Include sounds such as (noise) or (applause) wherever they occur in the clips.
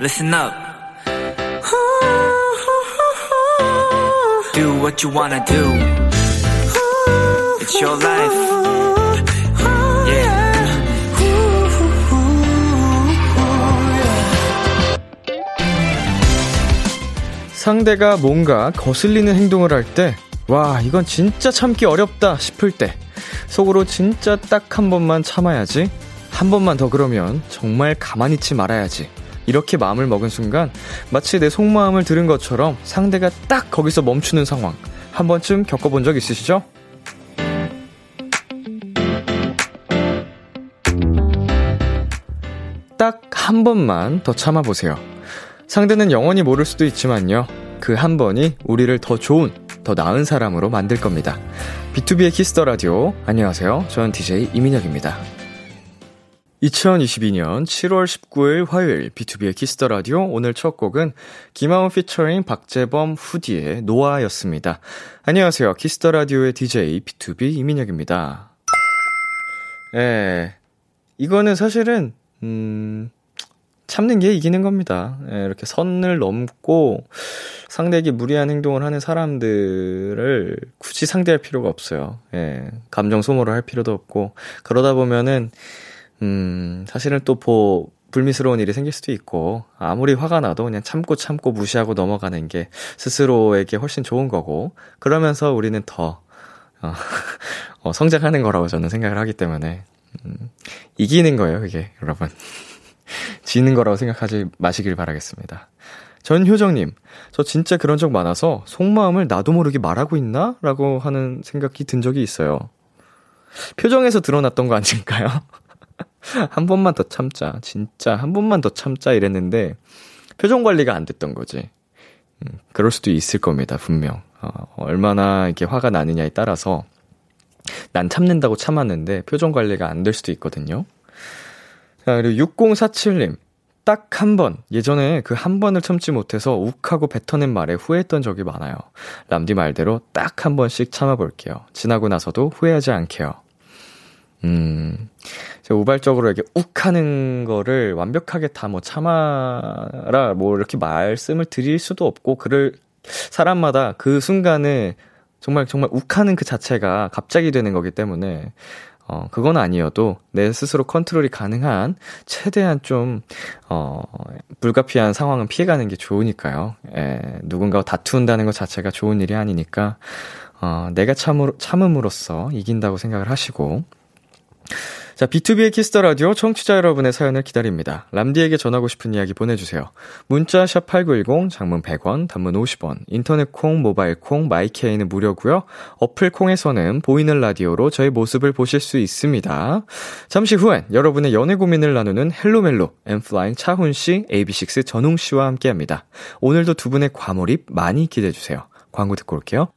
listen up. Do what you wanna do. It's your life. Yeah. 상대가 뭔가 거슬리는 행동을 할 때, 와, 이건 진짜 참기 어렵다 싶을 때, 속으로 진짜 딱 한 번만 참아야지. 한 번만 더 그러면 정말 가만히 있지 말아야지. 이렇게 마음을 먹은 순간 마치 내 속마음을 들은 것처럼 상대가 딱 거기서 멈추는 상황. 한 번쯤 겪어본 적 있으시죠? 딱 한 번만 더 참아보세요. 상대는 영원히 모를 수도 있지만요. 그 한 번이 우리를 더 좋은, 더 나은 사람으로 만들 겁니다. B2B의 키스터 라디오. 안녕하세요. 저는 DJ 이민혁입니다. 2022년 7월 19일 화요일 B2B의 키스터 라디오 오늘 첫 곡은 김하온 피처링 박재범 후디의 NOAH였습니다. 안녕하세요. 키스터 라디오의 DJ B2B 이민혁입니다. 예. 이거는 사실은 음 참는 게 이기는 겁니다. 예, 이렇게 선을 넘고 상대에게 무리한 행동을 하는 사람들을 굳이 상대할 필요가 없어요. 예, 감정 소모를 할 필요도 없고 그러다 보면은 음, 사실은 또 보, 불미스러운 일이 생길 수도 있고, 아무리 화가 나도 그냥 참고 참고 무시하고 넘어가는 게 스스로에게 훨씬 좋은 거고, 그러면서 우리는 더, 어, (laughs) 어, 성장하는 거라고 저는 생각을 하기 때문에, 음, 이기는 거예요, 그게, 여러분. (laughs) 지는 거라고 생각하지 마시길 바라겠습니다. 전효정님, 저 진짜 그런 적 많아서 속마음을 나도 모르게 말하고 있나? 라고 하는 생각이 든 적이 있어요. 표정에서 드러났던 거 아닐까요? (laughs) (laughs) 한 번만 더 참자. 진짜 한 번만 더 참자 이랬는데 표정 관리가 안 됐던 거지. 음, 그럴 수도 있을 겁니다, 분명. 어, 얼마나 이렇게 화가 나느냐에 따라서 난 참는다고 참았는데 표정 관리가 안 될 수도 있거든요. 자, 그리고 6047님. 딱 한 번, 예전에 그 한 번을 참지 못해서 욱하고 뱉어낸 말에 후회했던 적이 많아요. 람디 말대로 딱 한 번씩 참아볼게요. 지나고 나서도 후회하지 않게요. 음, 우발적으로 이렇게 욱 하는 거를 완벽하게 다 뭐 참아라, 뭐 이렇게 말씀을 드릴 수도 없고, 그를, 사람마다 그 순간에 정말 정말 욱 하는 그 자체가 갑자기 되는 거기 때문에, 어, 그건 아니어도 내 스스로 컨트롤이 가능한 최대한 좀, 어, 불가피한 상황은 피해가는 게 좋으니까요. 예, 누군가와 다툰다는 것 자체가 좋은 일이 아니니까, 어, 내가 참으로, 참음으로써 이긴다고 생각을 하시고, 자, B2B의 키스터 라디오 청취자 여러분의 사연을 기다립니다. 람디에게 전하고 싶은 이야기 보내주세요. 문자 샵 #8910 장문 100원, 단문 50원, 인터넷 콩, 모바일 콩, My K는 무료고요. 어플 콩에서는 보이는 라디오로 저희 모습을 보실 수 있습니다. 잠시 후엔 여러분의 연애 고민을 나누는 헬로멜로 엠플라잉 차훈 씨, AB6 전웅 씨와 함께합니다. 오늘도 두 분의 과몰입 많이 기대해 주세요. 광고 듣고 올게요.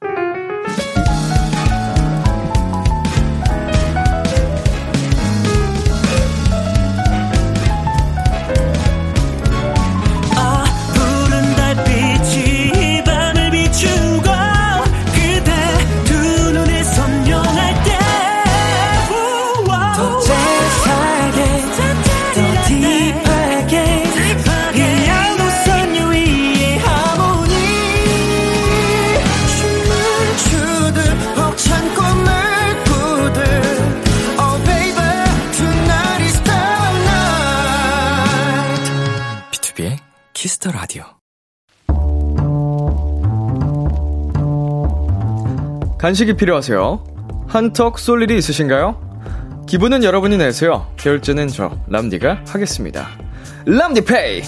간식이 필요하세요? 한턱 쏠 일이 있으신가요? 기분은 여러분이 내세요. 결제는 저 람디가 하겠습니다. 람디페이.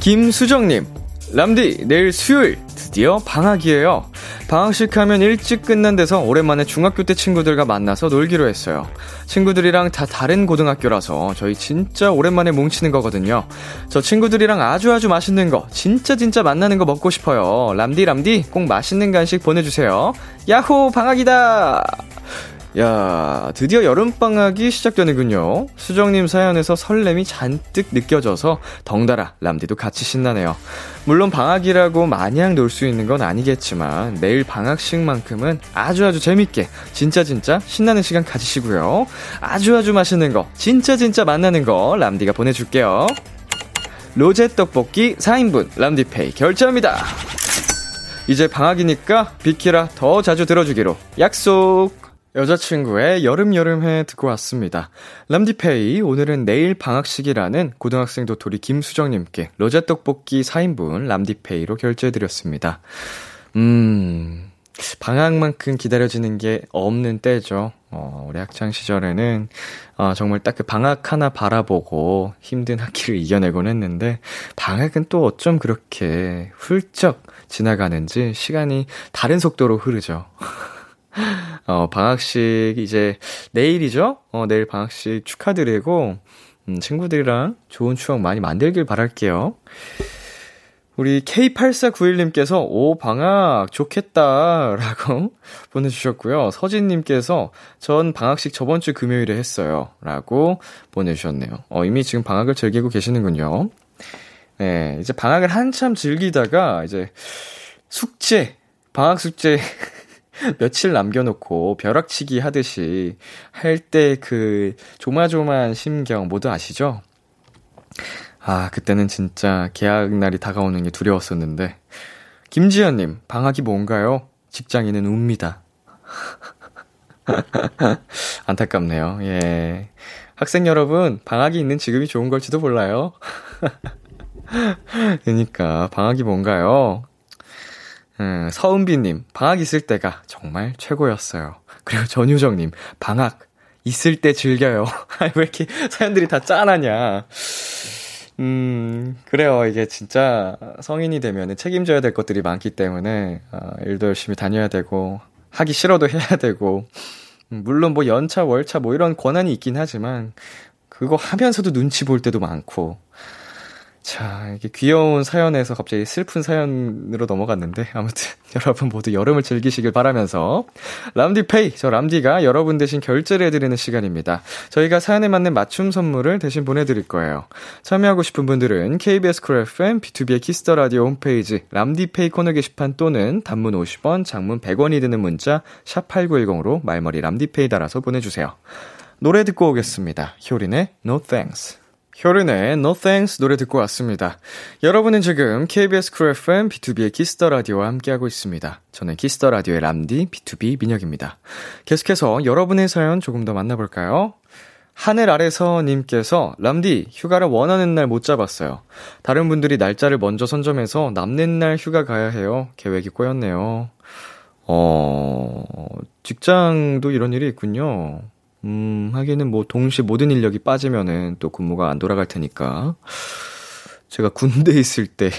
김수정님, 람디 내일 수요일 드디어 방학이에요. 방학식 하면 일찍 끝난 데서 오랜만에 중학교 때 친구들과 만나서 놀기로 했어요. 친구들이랑 다 다른 고등학교라서 저희 진짜 오랜만에 뭉치는 거거든요. 저 친구들이랑 아주 아주 맛있는 거, 진짜 진짜 만나는 거 먹고 싶어요. 람디 람디 꼭 맛있는 간식 보내주세요. 야호 방학이다. 야, 드디어 여름방학이 시작되는군요. 수정님 사연에서 설렘이 잔뜩 느껴져서 덩달아 람디도 같이 신나네요. 물론 방학이라고 마냥 놀 수 있는 건 아니겠지만 내일 방학식만큼은 아주 아주 재밌게 진짜 진짜 신나는 시간 가지시고요. 아주 아주 맛있는 거 진짜 진짜 만나는 거 람디가 보내줄게요. 로제 떡볶이 4인분 람디페이 결제합니다. 이제 방학이니까 비키라 더 자주 들어주기로 약속! 여자친구의 여름여름해 듣고 왔습니다. 람디페이, 오늘은 내일 방학식이라는 고등학생 도토리 김수정님께 로제 떡볶이 4인분 람디페이로 결제해드렸습니다. 음, 방학만큼 기다려지는 게 없는 때죠. 어, 우리 학창 시절에는, 어, 정말 딱 그 방학 하나 바라보고 힘든 학기를 이겨내곤 했는데, 방학은 또 어쩜 그렇게 훌쩍 지나가는지 시간이 다른 속도로 흐르죠. (laughs) 어, 방학식 이제 내일이죠? 어, 내일 방학식 축하드리고, 음, 친구들이랑 좋은 추억 많이 만들길 바랄게요. 우리 K8491님께서, 오, 방학 좋겠다. 라고 (laughs) 보내주셨고요. 서진님께서, 전 방학식 저번 주 금요일에 했어요. 라고 보내주셨네요. 어, 이미 지금 방학을 즐기고 계시는군요. 네, 이제 방학을 한참 즐기다가, 이제, 숙제, 방학 숙제, (laughs) (laughs) 며칠 남겨놓고 벼락치기 하듯이 할 때 그 조마조마한 심경 모두 아시죠? 아, 그때는 진짜 계약 날이 다가오는 게 두려웠었는데. 김지연님, 방학이 뭔가요? 직장인은 웁니다. (laughs) 안타깝네요. 예. 학생 여러분, 방학이 있는 지금이 좋은 걸지도 몰라요. (laughs) 그니까, 방학이 뭔가요? 음, 서은비님, 방학 있을 때가 정말 최고였어요. 그리고 전유정님, 방학 있을 때 즐겨요. (laughs) 왜 이렇게 사연들이 다 짠하냐. 음, 그래요. 이게 진짜 성인이 되면 책임져야 될 것들이 많기 때문에, 어, 일도 열심히 다녀야 되고, 하기 싫어도 해야 되고, 음, 물론 뭐 연차, 월차 뭐 이런 권한이 있긴 하지만, 그거 하면서도 눈치 볼 때도 많고, 자, 이게 귀여운 사연에서 갑자기 슬픈 사연으로 넘어갔는데, 아무튼 (laughs) 여러분 모두 여름을 즐기시길 바라면서, 람디페이, 저 람디가 여러분 대신 결제를 해드리는 시간입니다. 저희가 사연에 맞는 맞춤 선물을 대신 보내드릴 거예요. 참여하고 싶은 분들은 KBS 쿨 FM, B2B의 키스터 라디오 홈페이지, 람디페이 코너 게시판 또는 단문 50원, 장문 100원이 드는 문자, 샵8910으로 말머리 람디페이 달아서 보내주세요. 노래 듣고 오겠습니다. 효린의 No Thanks. 효린의 No Thanks 노래 듣고 왔습니다. 여러분은 지금 KBS 쿨 FM B2B의 키스터 라디오와 함께하고 있습니다. 저는 키스터 라디오의 람디 B2B 민혁입니다. 계속해서 여러분의 사연 조금 더 만나볼까요? 하늘 아래서 님께서 람디 휴가를 원하는 날 못 잡았어요. 다른 분들이 날짜를 먼저 선점해서 남는 날 휴가 가야 해요. 계획이 꼬였네요. 어, 직장도 이런 일이 있군요. 음, 하기는 뭐 동시에 모든 인력이 빠지면은 또 근무가 안 돌아갈 테니까. 제가 군대에 있을 때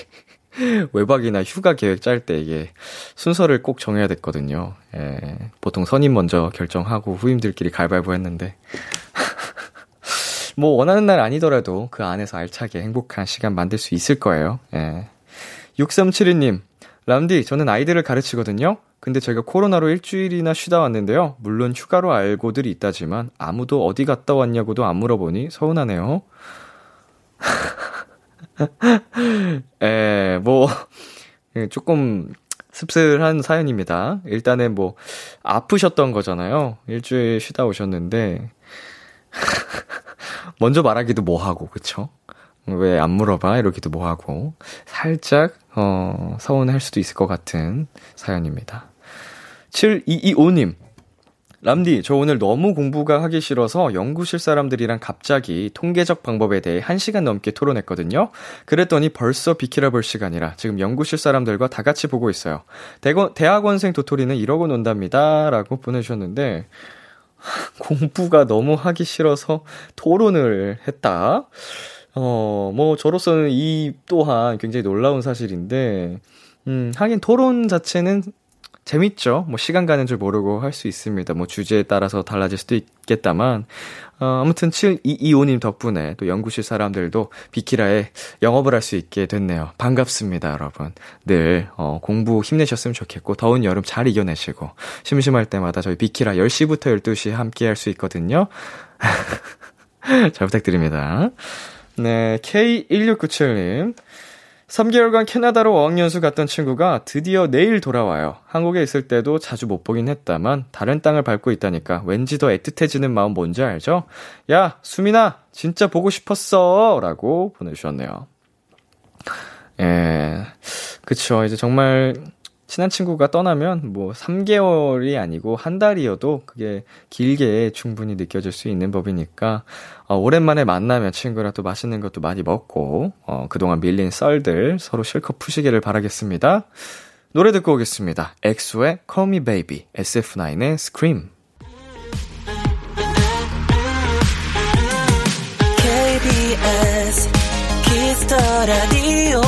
(laughs) 외박이나 휴가 계획 짤 때 이게 순서를 꼭 정해야 됐거든요. 예. 보통 선임 먼저 결정하고 후임들끼리 갈발보 했는데. (laughs) 뭐 원하는 날 아니더라도 그 안에서 알차게 행복한 시간 만들 수 있을 거예요. 예. 6372님, 람디, 저는 아이들을 가르치거든요. 근데 제가 코로나로 일주일이나 쉬다 왔는데요. 물론 휴가로 알고들 있다지만 아무도 어디 갔다 왔냐고도 안 물어보니 서운하네요. (laughs) 에, 뭐, 조금 씁쓸한 사연입니다. 일단은 뭐, 아프셨던 거잖아요. 일주일 쉬다 오셨는데, (laughs) 먼저 말하기도 뭐하고, 그쵸? 왜 안 물어봐? 이러기도 뭐하고, 살짝, 어, 서운할 수도 있을 것 같은 사연입니다. 7225님. 람디, 저 오늘 너무 공부가 하기 싫어서 연구실 사람들이랑 갑자기 통계적 방법에 대해 1시간 넘게 토론했거든요. 그랬더니 벌써 비키라 볼 시간이라 지금 연구실 사람들과 다 같이 보고 있어요. 대거, 대학원생 도토리는 이러고 논답니다. 라고 보내주셨는데, (laughs) 공부가 너무 하기 싫어서 토론을 했다. 어, 뭐, 저로서는 이 또한 굉장히 놀라운 사실인데, 음, 하긴 토론 자체는 재밌죠. 뭐 시간 가는 줄 모르고 할 수 있습니다. 뭐 주제에 따라서 달라질 수도 있겠다만 어, 아무튼 7225님 덕분에 또 연구실 사람들도 비키라에 영업을 할 수 있게 됐네요. 반갑습니다, 여러분. 늘 어, 공부 힘내셨으면 좋겠고 더운 여름 잘 이겨내시고 심심할 때마다 저희 비키라 10시부터 12시 함께 할 수 있거든요. (laughs) 잘 부탁드립니다. 네, K1697님. 3개월간 캐나다로 어학연수 갔던 친구가 드디어 내일 돌아와요. 한국에 있을 때도 자주 못 보긴 했다만 다른 땅을 밟고 있다니까 왠지 더 애틋해지는 마음 뭔지 알죠? 야, 수민아, 진짜 보고 싶었어! 라고 보내주셨네요. 예, 그쵸. 이제 정말 친한 친구가 떠나면 뭐 3개월이 아니고 한 달이어도 그게 길게 충분히 느껴질 수 있는 법이니까 어, 오랜만에 만나면 친구랑 또 맛있는 것도 많이 먹고 어, 그동안 밀린 썰들 서로 실컷 푸시기를 바라겠습니다. 노래 듣고 오겠습니다. 엑소의 Call Me Baby, SF9의 Scream. KBS Kiss the Radio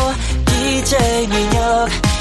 DJ 민혁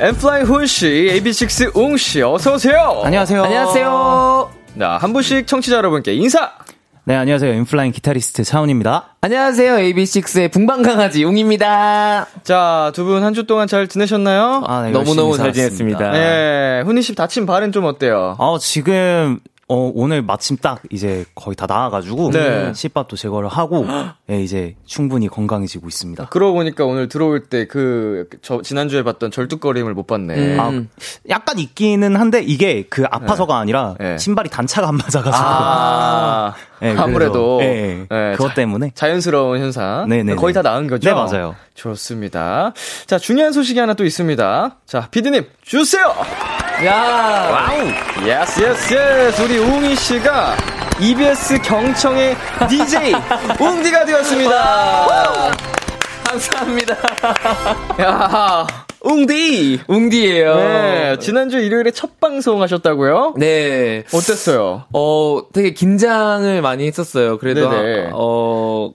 엠플라잉 훈씨, AB6 웅씨, 어서오세요! 안녕하세요. 안녕하세요. 자, 한 분씩 청취자 여러분께 인사! 네, 안녕하세요. 인플라잉 기타리스트 차훈입니다. 안녕하세요. AB6IX의 붕방강아지 웅입니다. 자, 두 분 한 주 동안 잘 지내셨나요? 아, 네, 너무너무 잘 살았습니다. 지냈습니다. 네, 훈이 씨 다친 발은 좀 어때요? 어, 지금 어, 오늘 마침 딱 이제 거의 다 나와가지고 네. 씨밥도 제거를 하고 예, 이제 충분히 건강해지고 있습니다. 그러고 보니까 오늘 들어올 때 그, 저, 지난주에 봤던 절뚝거림을 못 봤네. 음. 아, 약간 있기는 한데 이게 그 아파서가 아니라 네. 신발이 단차가 안 맞아가지고 아, 예, 그래서, 아무래도. 예, 예, 그것 자- 때문에 자연스러운 현상. 네네네. 거의 다 나은 거죠? 네, 맞아요. 좋습니다. 자, 중요한 소식이 하나 또 있습니다. 자, 피디님, 주세요! 야 wow! yes, yes, yes! 우리 웅이 씨가 EBS 경청의 (laughs) DJ, 웅디가 되었습니다! 감사합니다. (laughs) 야 웅디! 웅디예요. 네, 지난주 일요일에 첫 방송 하셨다고요? 네. 어땠어요? 어, 되게 긴장을 많이 했었어요. 그래도, 네네. 어,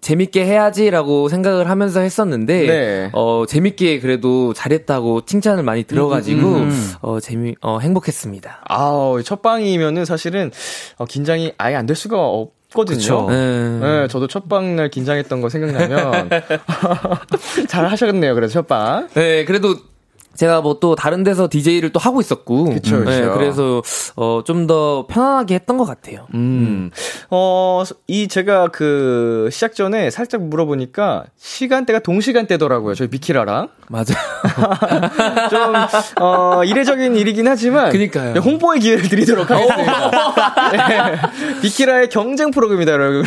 재밌게 해야지라고 생각을 하면서 했었는데, 네. 어, 재밌게 그래도 잘했다고 칭찬을 많이 들어가지고, 음, 음. 어, 재미, 어, 행복했습니다. 아우, 첫 방이면은 사실은 어, 긴장이 아예 안 될 수가 없 거든요. 그쵸. 네. 네, 저도 첫 방 날 긴장했던 거 생각나면 (laughs) (laughs) 잘 하셨네요. 그래서 첫 방. 네, 그래도 제가 뭐 또 다른 데서 DJ를 또 하고 있었고, 그쵸, 네, 그쵸. 그래서 어, 좀 더 편안하게 했던 것 같아요. 음. 어, 이 제가 그 시작 전에 살짝 물어보니까 시간대가 동시간대더라고요. 저희 비키라랑. 맞아. (laughs) 좀, 어, 이례적인 일이긴 하지만. 그니까요. 네, 홍보의 기회를 드리도록 하겠습니다. 네. 비키라의 경쟁 프로그램이다, 여러분.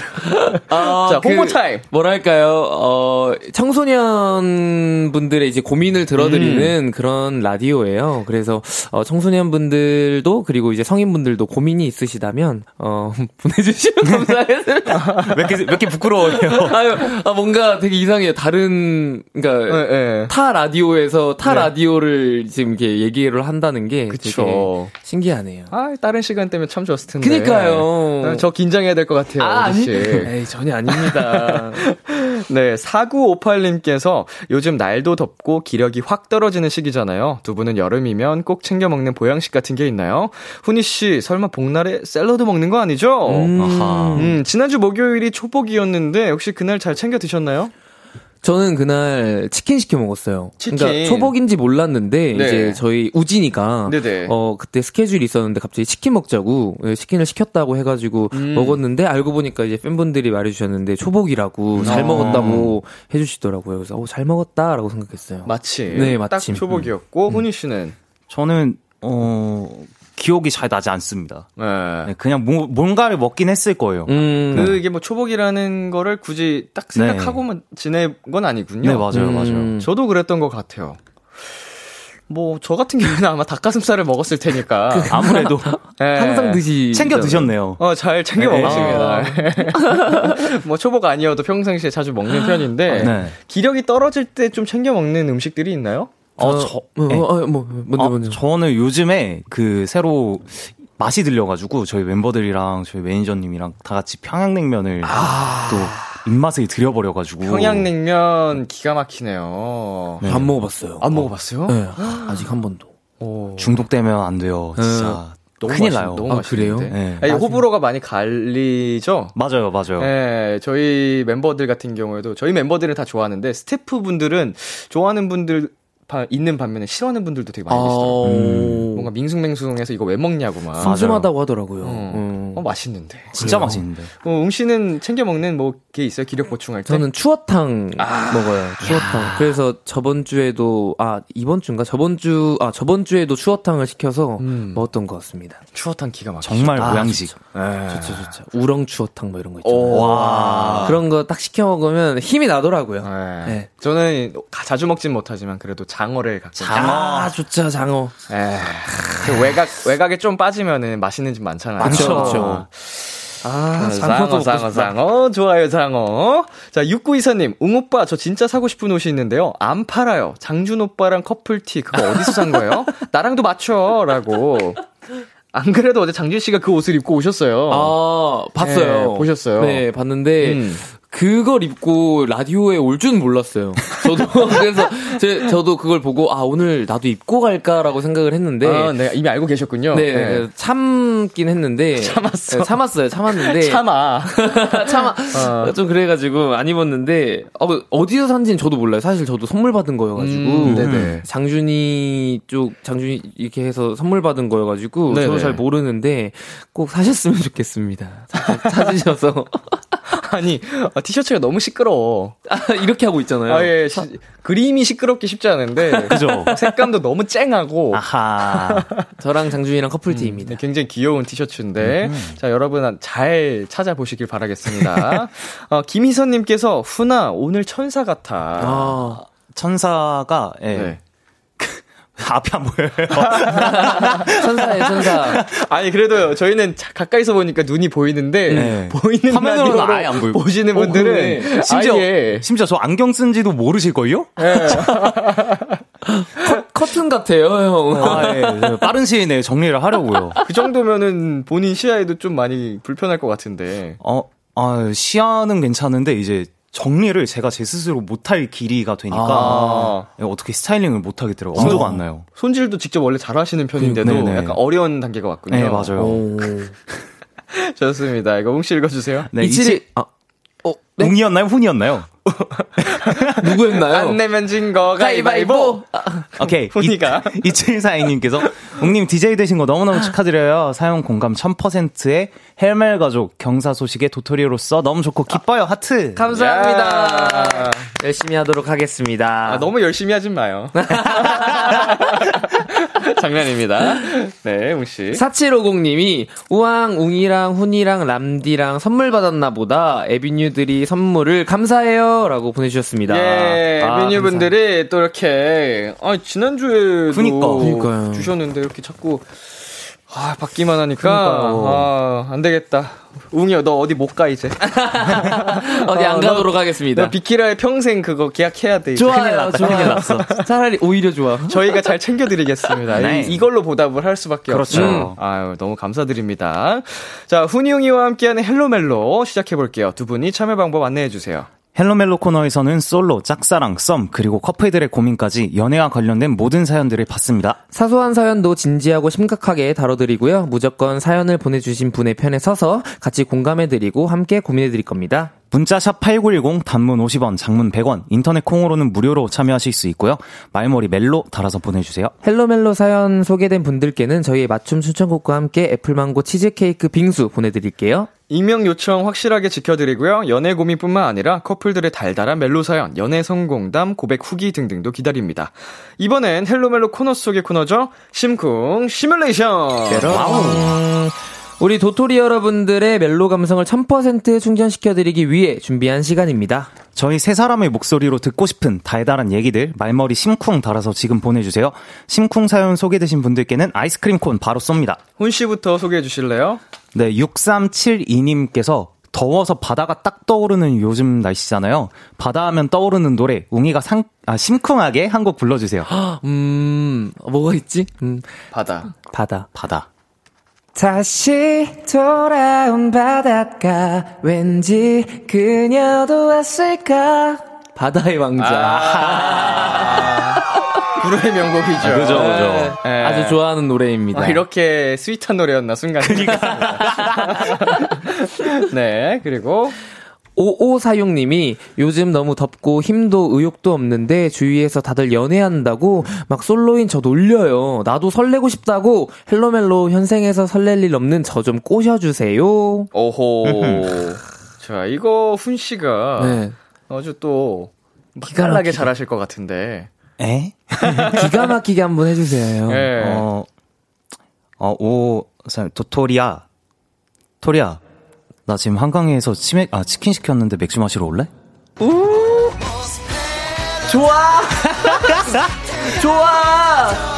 아, 자, 홍보 그, 타임. 뭐랄까요, 어, 청소년 분들의 이제 고민을 들어드리는 그런 라디오예요. 그래서, 어, 청소년 분들도, 그리고 이제 성인분들도 고민이 있으시다면, 어, (laughs) 보내주시면 감사하겠습니다. 몇 개 몇 개 부끄러워요. 아유, 아, 뭔가 되게 이상해요. 다른, 그니까, 네, 네. 타 라디오에서 타 네. 라디오를 지금 이렇게 얘기를 한다는 게 그쵸. 되게 신기하네요. 아, 다른 시간 때문에 참 좋았을 텐데. 그니까요. 아, 저 긴장해야 될 것 같아요. 아, 아니. 에이, 전혀 아닙니다. (laughs) 네, 4958님께서 요즘 날도 덥고 기력이 확 떨어지는 시기잖아요. 두 분은 여름이면 꼭 챙겨 먹는 보양식 같은 게 있나요? 훈이 씨, 설마 복날에 샐러드 먹는 거 아니죠? 음. 음, 지난주 목요일이 초복이었는데 혹시 그날 잘 챙겨 드셨나요? 저는 그날 치킨 시켜 먹었어요. 치킨. 그러니까 초복인지 몰랐는데 네. 이제 저희 우진이가 네네. 어 그때 스케줄이 있었는데 갑자기 치킨 먹자고 예, 치킨을 시켰다고 해가지고 음. 먹었는데 알고 보니까 이제 팬분들이 말해주셨는데 초복이라고 잘 아. 먹었다고 해주시더라고요. 그래서 어, 잘 먹었다라고 생각했어요. 마침. 네, 딱 마침. 초복이었고, 훈이 씨는? 저는 어 기억이 잘 나지 않습니다. 네. 네, 그냥 뭐, 뭔가를 먹긴 했을 거예요. 음. 그게 뭐 초복이라는 거를 굳이 딱 생각하고만 지낸 건 아니군요. 네, 맞아요, 음. 맞아요. 저도 그랬던 것 같아요. 뭐, 저 같은 경우는 아마 닭가슴살을 먹었을 테니까. 아무래도 예. (laughs) 항상 드시 챙겨 드셨네요. 어, 잘 챙겨 네. 먹었습니다. (laughs) 뭐, 초복 아니어도 평상시에 자주 먹는 편인데, 네. 기력이 떨어질 때 좀 챙겨 먹는 음식들이 있나요? 어, 저, 어, 네. 어, 어, 뭐, 뭔데, 어, 뭔데. 저는 요즘에 그 새로 맛이 들려가지고 저희 멤버들이랑 저희 매니저님이랑 다 같이 평양냉면을 또 입맛을 들여버려가지고 평양냉면 기가 막히네요. 안 먹어봤어요. 안 먹어봤어요? 네, 아직 한 번도. 오. 중독되면 안 돼요. 진짜 너무 큰일 맛있- 나요. 너무 아, 맛있는데. 그래요? 네. 아니, 호불호가 많이 갈리죠? 맞아요, 맞아요. 네, 저희 멤버들 같은 경우에도 저희 멤버들은 다 좋아하는데 스태프분들은 좋아하는 분들 바- 있는 반면에 싫어하는 분들도 되게 많이 계시더라고요. 음. 뭔가 밍숭맹숭해서 이거 왜 먹냐고 막. 슴슴하다고 하더라고요. 어, 음. 어, 맛있는데. 진짜 그래요. 맛있는데. 어, 웅 씨는 챙겨 먹는 뭐 게 있어요? 기력 보충할 때? 저는 추어탕 먹어요. 추어탕. 그래서 저번 주에도 아 이번 주인가 저번 주 아 저번 주에도 추어탕을 시켜서 음. 먹었던 것 같습니다. 추어탕 기가 막히죠. 정말 아, 모양식. 네. 좋죠, 좋죠. 우렁 추어탕 뭐 이런 거 있잖아요. 오. 와. 그런 거 딱 시켜 먹으면 힘이 나더라고요. 네. 네. 저는 가- 자주 먹진 못하지만 그래도 장어를 가끔. 아, 좋죠, 장어. 에. 그 외곽 외곽에 좀 빠지면은 맛있는 집 많잖아요. 그쵸. 아, 장어, 장어. 장어. 좋아요, 장어. 자, 6924님, 웅오빠, 저 진짜 사고 싶은 옷이 있는데요. 안 팔아요. 장준 오빠랑 커플티, 그거 어디서 산 거예요? (laughs) 나랑도 맞춰. 라고. 안 그래도 어제 장준 씨가 그 옷을 입고 오셨어요. 아, 봤어요. 네, 보셨어요? 네, 봤는데, 음. 그걸 입고 라디오에 올 줄은 몰랐어요. 저도, (laughs) 그래서, 제, 저도 그걸 보고, 아, 오늘 나도 입고 갈까라고 생각을 했는데, 아, 네, 이미 알고 계셨군요. 네, 그래서 참긴 했는데. (laughs) 참았어. 네, 참았어요. 참았는데. 참아. (laughs) 참아. 어. 좀 그래가지고 안 입었는데, 어, 어디서 산지는 저도 몰라요. 사실 저도 선물 받은 거여가지고. 음, 네네. 장준이 쪽, 장준이 이렇게 해서 선물 받은 거여가지고. 네네. 저도 잘 모르는데, 꼭 사셨으면 좋겠습니다. 찾으셔서. 아니, 어, 티셔츠가 너무 시끄러워. 아, 이렇게 하고 있잖아요. 아, 예. 시- 그림이 시끄럽기 쉽지 않은데. (laughs) 그죠? 색감도 너무 쨍하고. 아하. 저랑 장준이랑 커플티입니다. 네, 굉장히 귀여운 티셔츠인데. 자, 여러분 잘 찾아보시길 바라겠습니다. (laughs) 어, 김희선님께서, 훈아, 오늘 천사 같아. 아, 천사가 예. 네. (laughs) 앞이 안 보여요. (laughs) 천사예요, 천사. 아니, 그래도 저희는 자- 가까이서 보니까 눈이 보이는데, 네. 보이는 화면으로는 라디오로 아예 안 보이고. 보시는 어, 분들은 그러네. 심지어 아예 심지어 저 안경 쓴지도 모르실 걸요? 커튼 같아요, 형. 아, 예. 빠른 시일 내에 정리를 하려고요. 그 정도면은 본인 시야에도 좀 많이 불편할 것 같은데. 어, 아, 시야는 괜찮은데 이제 정리를 제가 제 스스로 못할 길이가 되니까 아. 예, 어떻게 스타일링을 못 하겠더라고요. 엄두가 안 나요. 손질도 직접 원래 잘 하시는 편인데도 네네. 약간 어려운 단계가 왔군요. 네, 맞아요. 오. (laughs) 좋습니다. 이거 웅씨 읽어주세요. 네, 이칠이, 아, 어, 네? 웅이었나요? 훈이었나요? (laughs) 누구였나요? 안 내면 진 거 가위바위보. 오케이. 훈이가. (laughs) 2742님께서 웅님 DJ 되신 거 너무너무 축하드려요. 사용 공감 1000%의 헬멜 가족 경사 소식의 도토리로서 너무 좋고 기뻐요. 하트. 감사합니다. 야. 열심히 하도록 하겠습니다. 아, 너무 열심히 하진 마요. (laughs) 장난입니다. 네, 웅씨. 4750님이 우왕, 웅이랑 훈이랑 람디랑 선물 받았나 보다. 에비뉴들이 선물을 감사해요. 라고 보내주셨습니다. 예, 아, 메뉴분들이 또 이렇게, 아, 지난주에도 그니까. 주셨는데 이렇게 자꾸, 아, 받기만 하니까, 그니까요. 아, 안 되겠다. 웅이야, 너 어디 못 가, 이제. (laughs) 어디 안 어, 너- 가도록 하겠습니다. 너 비키라에 평생 그거 계약해야 돼. 좋아요, 좋아요. (laughs) 차라리 오히려 좋아. 저희가 잘 챙겨드리겠습니다. 네. 이, 이걸로 보답을 할 수밖에 그렇죠. 없죠. 아유, 너무 감사드립니다. 자, 훈이 웅이와 함께하는 헬로멜로 시작해 볼게요. 두 분이 참여 방법 안내해 주세요. Hello멜로 코너에서는 솔로, 짝사랑, 썸, 그리고 커플들의 고민까지 연애와 관련된 모든 사연들을 받습니다. 사소한 사연도 진지하고 심각하게 다뤄드리고요. 무조건 사연을 보내주신 분의 편에 서서 같이 공감해드리고 함께 고민해드릴 겁니다. 문자샵 8910 단문 50원, 장문 100원, 인터넷 콩으로는 무료로 참여하실 수 있고요. 말머리 멜로 달아서 보내주세요. Hello멜로 사연 소개된 분들께는 저희의 맞춤 추천곡과 함께 애플망고 치즈케이크 빙수 보내드릴게요. 익명 요청 확실하게 지켜드리고요. 연애 고민뿐만 아니라 커플들의 달달한 멜로 사연, 연애 성공담, 고백 후기 등등도 기다립니다. 이번엔 Hello멜로 코너 속의 코너죠. 심쿵 시뮬레이션. 음, 우리 도토리 여러분들의 멜로 감성을 1000% 충전시켜드리기 위해 준비한 시간입니다. 저희 세 사람의 목소리로 듣고 싶은 달달한 얘기들 말머리 심쿵 달아서 지금 보내주세요. 심쿵 사연 소개되신 분들께는 아이스크림 콘 바로 쏩니다. 훈 씨부터 소개해 주실래요? 네, 6372님께서 더워서 바다가 딱 떠오르는 요즘 날씨잖아요. 바다 하면 떠오르는 노래, 웅이가 상, 아, 심쿵하게 한 곡 불러주세요. (gasps) 음, 뭐가 있지? 음, 바다. 바다. 바다. 다시 돌아온 바닷가 왠지 그녀도 왔을까 바다의 왕자 아, (laughs) 불후의 명곡이죠. 아, 그죠, 그죠. 네, 네. 아주 좋아하는 노래입니다 아, 이렇게 스윗한 노래였나 순간. 그러니까. (laughs) 네 그리고 5546님이 요즘 너무 덥고 힘도 의욕도 없는데 주위에서 다들 연애한다고 막 솔로인 저 놀려요. 나도 설레고 싶다고 헬로멜로 현생에서 설렐 일 없는 저 좀 꼬셔주세요. 오호. (laughs) 자 이거 훈 씨가 네. 아주 또 기깔나게. 잘하실 것 같은데. 에? (laughs) 기가 막히게 한번 해주세요. 네. 어, 어, 오, 사- 도토리야. 토리야. 나 지금 한강에서 치맥, 아, 치킨 시켰는데 맥주 마시러 올래? 좋아! (laughs) 좋아!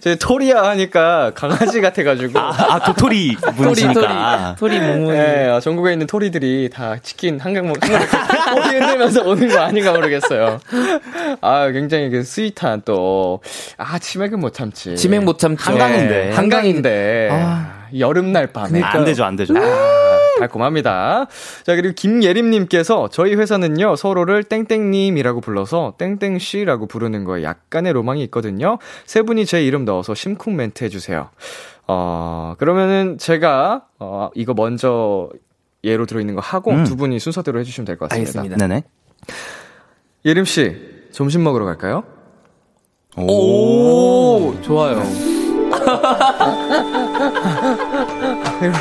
제 토리야 하니까 강아지 같아가지고. 아, 아 도토리 토리, 토리, 분이시니까. 토리. 네, 어, 전국에 있는 토리들이 다 치킨 한강 먹, 꼬리 (laughs) 흔들면서 오는 거 아닌가 모르겠어요. 아, 굉장히 그 sweet한 또, 아, 치맥은 못 참지. 치맥 못 참죠. 한강인데. 네, 한강인데. 아. 여름날 밤에. 안 되죠, 안 되죠. 달콤합니다. 자, 그리고 김예림님께서 저희 회사는요, 서로를 땡땡님이라고 불러서 땡땡씨라고 부르는 거에 약간의 로망이 있거든요. 세 분이 제 이름 넣어서 심쿵 멘트 해주세요. 어, 그러면은 제가, 어, 이거 먼저 예로 들어있는 거 하고 음. 두 분이 순서대로 해주시면 될 것 같습니다. 알겠습니다. 네네. 예림씨, 점심 먹으러 갈까요? 오, 좋아요. (laughs) 이런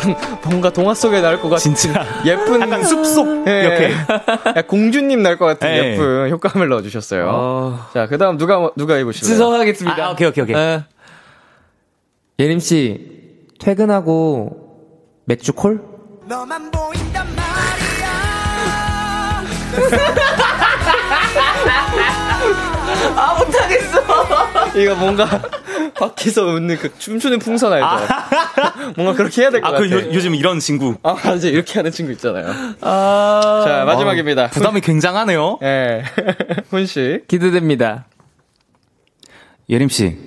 뭔가 동화 속에 나올 것 같은 진짜. 예쁜 약간 숲속 예. 이렇게. 야, 공주님 날 것 같은 예. 예쁜 효과음을 넣어주셨어요. 어, 자, 그 다음 누가, 누가 해보실래요? 지성하겠습니다. 아, 오케이, 오케이, 오케이. 예. 예림 씨, 퇴근하고 맥주 콜? 너만 보인단 말이야 (laughs) 이거 뭔가 밖에서 웃는 그 춤추는 풍선 알죠? (laughs) 뭔가 그렇게 해야 될것 아, 같아. 그 요, 요즘 이런 친구. 아, 맞아. 이렇게 하는 친구 있잖아요. 아, 자, 마지막입니다. 부담이 굉장하네요. 예. (laughs) 훈씨. 기대됩니다. 예림씨.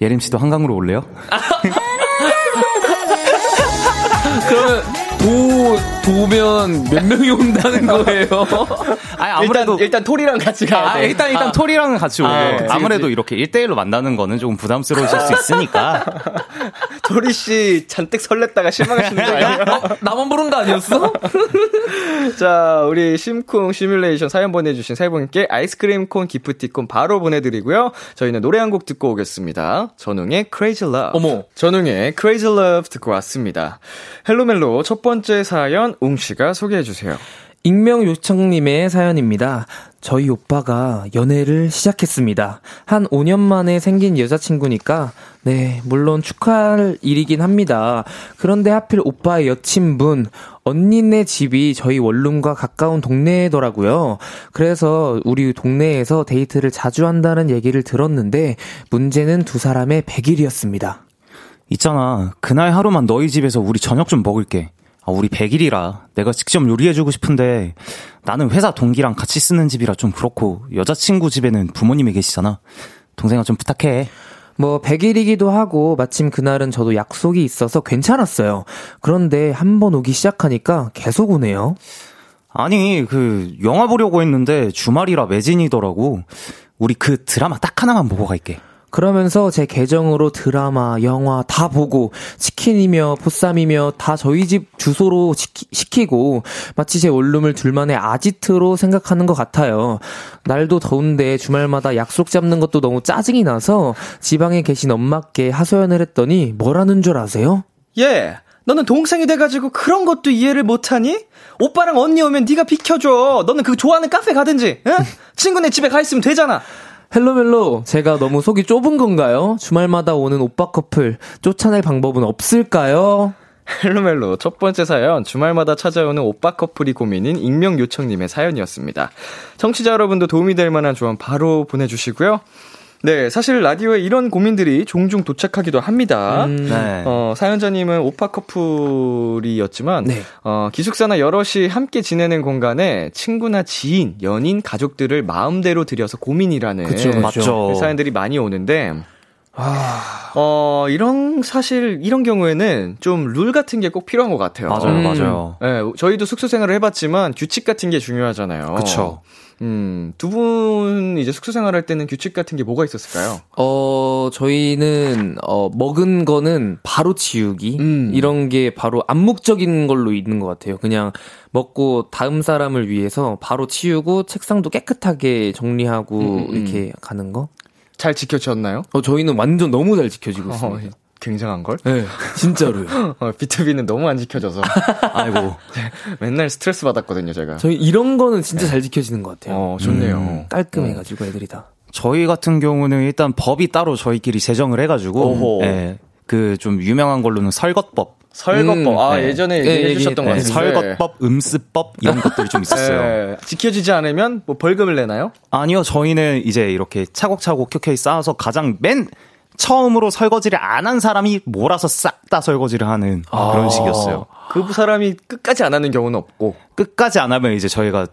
예림씨도 한강으로 올래요? (laughs) 그러면 도 도면 몇 명이 온다는 (laughs) 거예요? 아니, 아무래도. 일단, 일단 토리랑 같이 가야 아, 돼. 일단, 일단 토리랑은 같이 오고. 아, 그치, 아무래도 이렇게 1대1로 만나는 거는 조금 부담스러우실 수 있으니까. (laughs) 토리씨 잔뜩 설렜다가 실망하시는 거 아니에요? 어, 나만 부른 거 아니었어? (laughs) 자, 우리 심쿵 시뮬레이션 사연 보내주신 세 분께 아이스크림 콘 기프티콘 바로 보내드리고요. 저희는 노래 한 곡 듣고 오겠습니다. 전웅의 Crazy Love. 어머. 전웅의 Crazy Love 듣고 왔습니다. Hello멜로 첫 번째 사연 웅 씨가 소개해 주세요. 익명 요청님의 사연입니다. 저희 오빠가 연애를 시작했습니다. 한 5년 만에 생긴 여자친구니까, 네, 물론 축하할 일이긴 합니다. 그런데 하필 오빠의 여친분, 언니네 집이 저희 원룸과 가까운 동네더라고요. 그래서 우리 동네에서 데이트를 자주 한다는 얘기를 들었는데, 문제는 두 사람의 100일이었습니다. 있잖아. 그날 하루만 너희 집에서 우리 저녁 좀 먹을게. 아, 우리 100일이라 내가 직접 요리해주고 싶은데 나는 회사 동기랑 같이 쓰는 집이라 좀 그렇고 여자친구 집에는 부모님이 계시잖아. 동생아 좀 부탁해. 뭐 100일이기도 하고 마침 그날은 저도 약속이 있어서 괜찮았어요. 그런데 한 번 오기 시작하니까 계속 오네요. 아니, 그, 영화 보려고 했는데 주말이라 매진이더라고. 우리 그 드라마 딱 하나만 보고 갈게. 그러면서 제 계정으로 드라마, 영화 다 보고 치킨이며 보쌈이며 다 저희 집 주소로 시키, 고 마치 제 원룸을 둘만의 아지트로 생각하는 것 같아요. 날도 더운데 주말마다 약속 잡는 것도 너무 짜증이 나서 지방에 계신 엄마께 하소연을 했더니 뭐라는 줄 아세요? 예, 너는 동생이 돼가지고 그런 것도 이해를 못하니? 오빠랑 언니 오면 네가 비켜줘. 너는 그 좋아하는 카페 가든지, 응? 친구네 집에 가 있으면 되잖아. Hello멜로, 제가 너무 속이 좁은 건가요? 주말마다 오는 오빠 커플, 쫓아낼 방법은 없을까요? Hello멜로 첫 번째 사연 주말마다 찾아오는 오빠 커플이 고민인 익명 요청님의 사연이었습니다. 청취자 여러분도 도움이 될 만한 조언 바로 보내주시고요. 네, 사실 라디오에 이런 고민들이 종종 도착하기도 합니다. 음, 네. 어, 사연자님은 오빠 커플이었지만, 네. 어, 기숙사나 여럿이 함께 지내는 공간에 친구나 지인, 연인, 가족들을 마음대로 들여서 고민이라는 그쵸, 그쵸. 맞죠. 사연들이 많이 오는데, 어, 이런, 사실, 이런 경우에는 좀 룰 같은 게 꼭 필요한 것 같아요. 맞아요, 음. 맞아요. 네, 저희도 숙소 생활을 해봤지만 규칙 같은 게 중요하잖아요. 그쵸. 음, 두 분 이제 숙소 생활할 때는 규칙 같은 게 뭐가 있었을까요? 어, 저희는, 어, 먹은 거는 바로 치우기. 음. 이런 게 바로 암묵적인 걸로 있는 것 같아요. 그냥 먹고 다음 사람을 위해서 바로 치우고 책상도 깨끗하게 정리하고 음, 음. 이렇게 가는 거. 잘 지켜졌나요? 어, 저희는 완전 너무 잘 지켜지고 있습니다. 어, 굉장한 걸? 네, 진짜로요. (laughs) 어, 비투비는 너무 안 지켜져서 (laughs) 아이고. 맨날 스트레스 받았거든요, 제가. 저희 이런 거는 진짜 잘 지켜지는 것 같아요. 어, 좋네요. 음, 깔끔해가지고 애들이 다. 저희 같은 경우는 일단 법이 따로 저희끼리 제정을 해가지고, 오호. 예, 그좀 유명한 걸로는 설것법, 설거법. 음, 아, 네. 예전에 예, 얘기해 주셨던 것 예, 예, 같은데. 설것법, 음습법 이런 것들이 좀 있었어요. 예, 지켜지지 않으면 뭐 벌금을 내나요? 아니요, 저희는 이제 이렇게 차곡차곡 켜켜이 쌓아서 가장 맨 처음으로 설거지를 안 한 사람이 몰아서 싹 다 설거지를 하는 그런 식이었어요. 그 사람이 끝까지 안 하는 경우는 없고. 끝까지 안 하면 이제 저희가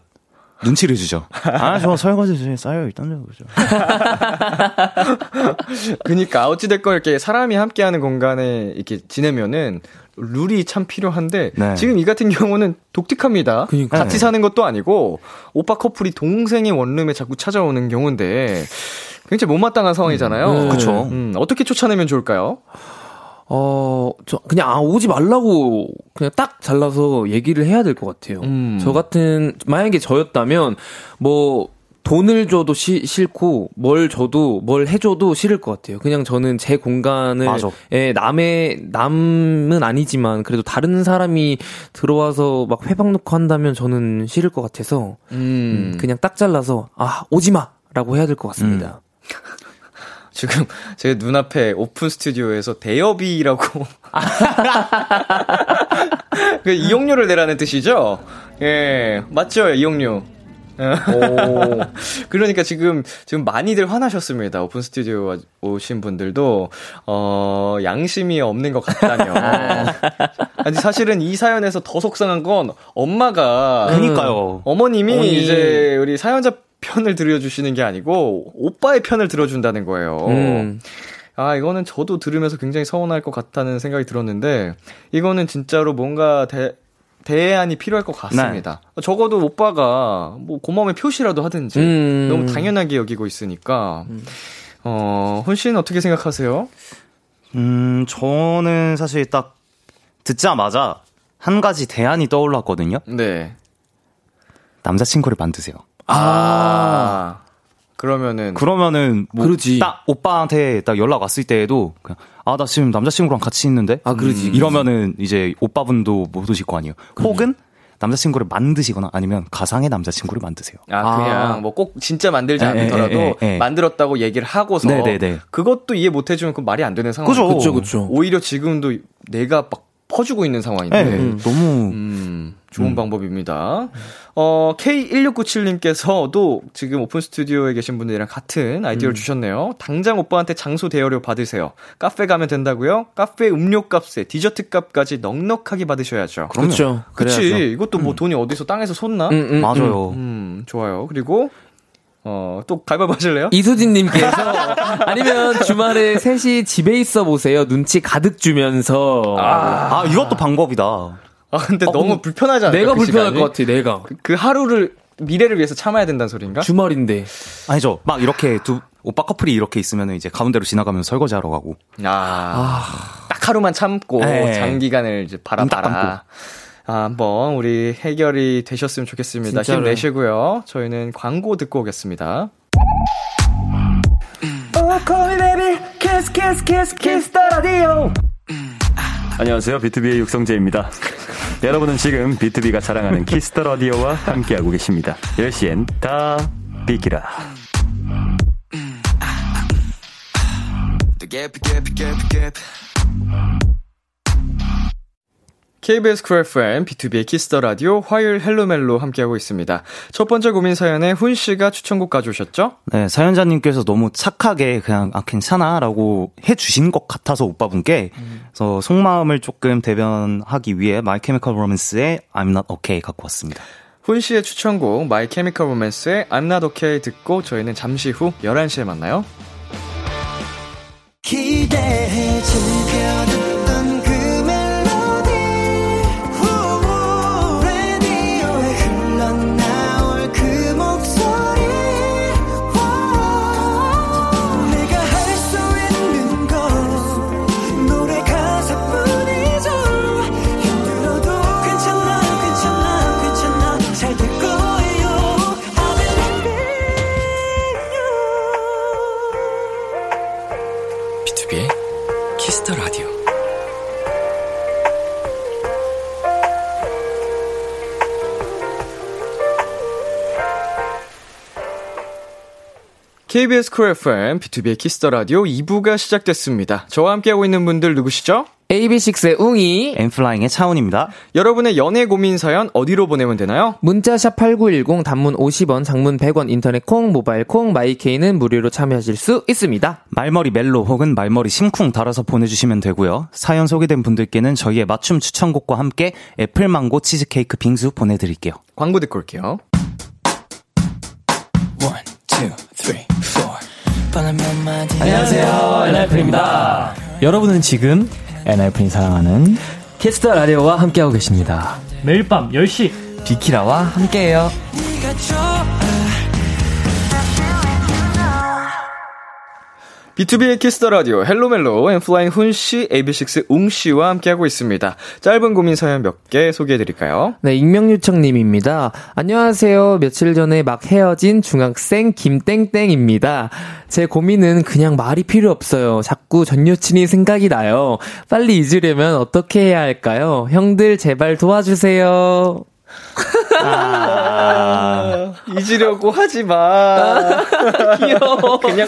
눈치를 주죠. 아, 저 설거지 중에 쌓여 있던데, 그죠? (laughs) 그니까 어찌됐건 이렇게 사람이 함께하는 공간에 이렇게 지내면은 룰이 참 필요한데 네. 지금 이 같은 경우는 독특합니다. 그니까. 같이 네. 사는 것도 아니고 오빠 커플이 동생의 원룸에 자꾸 찾아오는 경우인데 굉장히 못마땅한 상황이잖아요. 음, 그쵸. 음, 어떻게 쫓아내면 좋을까요? 어, 저, 그냥, 아, 오지 말라고, 그냥 딱 잘라서 얘기를 해야 될 것 같아요. 음. 저 같은, 만약에 저였다면, 뭐, 돈을 줘도 시, 싫고, 뭘 줘도, 뭘 해줘도 싫을 것 같아요. 그냥 저는 제 공간을, 맞아. 예, 남의, 남은 아니지만, 그래도 다른 사람이 들어와서 막 회방 놓고 한다면 저는 싫을 것 같아서, 음, 그냥 딱 잘라서, 아, 오지 마! 라고 해야 될 것 같습니다. 지금 제 눈앞에 오픈 스튜디오에서 대여비라고 그 이용료를 내라는 뜻이죠? 예, 맞죠, 이용료. 오. (laughs) 그러니까 지금, 지금 많이들 화나셨습니다. 오픈 스튜디오 오신 분들도, 어, 양심이 없는 것 같다며. 아니, 사실은 이 사연에서 더 속상한 건 엄마가. 그니까요. 어머님이 어머니. 이제 우리 사연자 편을 들어주시는 게 아니고, 오빠의 편을 들어준다는 거예요. 음. 아, 이거는 저도 들으면서 굉장히 서운할 것 같다는 생각이 들었는데, 이거는 진짜로 뭔가 대, 대안이 필요할 것 같습니다. 적어도 오빠가 뭐 고마움의 표시라도 하든지, 음. 너무 당연하게 여기고 있으니까, 어, 훈씨는 어떻게 생각하세요? 음, 저는 사실 딱 듣자마자 한 가지 대안이 떠올랐거든요. 네. 남자친구를 만드세요. 아, 그러면은, 그러면은 뭐 그러지. 딱 오빠한테 딱 연락 왔을 때에도 그냥 아 나 지금 남자친구랑 같이 있는데 아, 그러지. 이러면은 이제 오빠분도 못 오실 거 아니에요. 혹은 남자친구를 만드시거나 아니면 가상의 남자친구를 만드세요. 아, 그냥 뭐꼭 진짜 만들지 에, 않더라도 에, 에, 에. 만들었다고 얘기를 하고서 네네네. 그것도 이해 못 해주면 그 말이 안 되는 상황. 그죠. 그쵸. 오히려 지금도 내가 막 퍼주고 있는 상황인데. 네, 너무 음, 좋은 방법입니다. 어, K1697님께서도 지금 오픈 스튜디오에 계신 분들이랑 같은 아이디어를 주셨네요. 당장 오빠한테 장소 대여료 받으세요. 카페 가면 된다고요? 카페 음료 값에 디저트 값까지 넉넉하게 받으셔야죠. 그렇죠. 그치. 그래야죠. 이것도 뭐 돈이 어디서 땅에서 솟나? 음, 음, 맞아요. 음, 좋아요. 그리고, 어, 또 가위바위보 하실래요? 이수진님께서 (laughs) 아니면 주말에 셋이 집에 있어 보세요. 눈치 가득 주면서 아 이것도 방법이다. 아, 근데 어, 너무 근데 불편하지 않아요? 내가 그 불편할 시간이? 것 같아. 내가 그, 그 하루를 미래를 위해서 참아야 된다는 소린가? 주말인데 아니죠. 막 이렇게 두 오빠 커플이 이렇게 있으면 이제 가운데로 지나가면서 설거지 하러 가고. 아, 딱 하루만 참고 네. 장기간을 이제 바라봐라. 아, 한번 우리 해결이 되셨으면 좋겠습니다. 진짜로요. 힘내시고요. 저희는 광고 듣고 오겠습니다. 안녕하세요. BTOB의 육성재입니다. 여러분은 지금 BTOB가 자랑하는 Kiss the Radio와 함께하고 계십니다. 10시엔 다 비키라. KBS 쿨 FM, B2B의 키스터 라디오, 화요일 Hello멜로 함께하고 있습니다. 첫 번째 고민 사연에 훈 씨가 추천곡 가져오셨죠? 네, 사연자님께서 너무 착하게 그냥, 아, 괜찮아. 라고 해주신 것 같아서 오빠분께, 그래서 속마음을 조금 대변하기 위해 My Chemical Romance의 I'm not okay 갖고 왔습니다. 훈 씨의 추천곡, My Chemical Romance의 I'm Not Okay 듣고 저희는 잠시 후 11시에 만나요. 기대해 즐 KBS 쿨 FM, B2B의 키스터 라디오 2부가 시작됐습니다. 저와 함께하고 있는 분들 누구시죠? AB6IX의 웅이 N.Flying의 차훈입니다. 여러분의 연애 고민 사연 어디로 보내면 되나요? 문자샵 8910 단문 50원, 장문 100원, 인터넷 콩, 모바일 콩, my K는 무료로 참여하실 수 있습니다. 말머리 멜로 혹은 말머리 심쿵 달아서 보내주시면 되고요. 사연 소개된 분들께는 저희의 맞춤 추천곡과 함께 애플망고 치즈케이크 빙수 보내드릴게요. 광고 듣고 올게요. One, two, three, four. 안녕하세요, ENHYPEN입니다. 여러분은 지금 ENHYPEN이 사랑하는 Kiss the Radio와 함께하고 계십니다. 매일 밤 10시 비키라와 함께해요. B2B의 키스터 라디오 헬로멜로 엠플라잉 훈 씨, AB6IX 웅 씨와 함께하고 있습니다. 짧은 고민 사연 몇 개 소개해 드릴까요? 네, 익명요청님입니다. 안녕하세요. 며칠 전에 막 헤어진 중학생 김땡땡입니다. 제 고민은 그냥 말이 필요 없어요. 자꾸 전 여친이 생각이 나요. 빨리 잊으려면 어떻게 해야 할까요? 형들 제발 도와주세요. 아, 잊으려고 하지 마. 귀여워. 그냥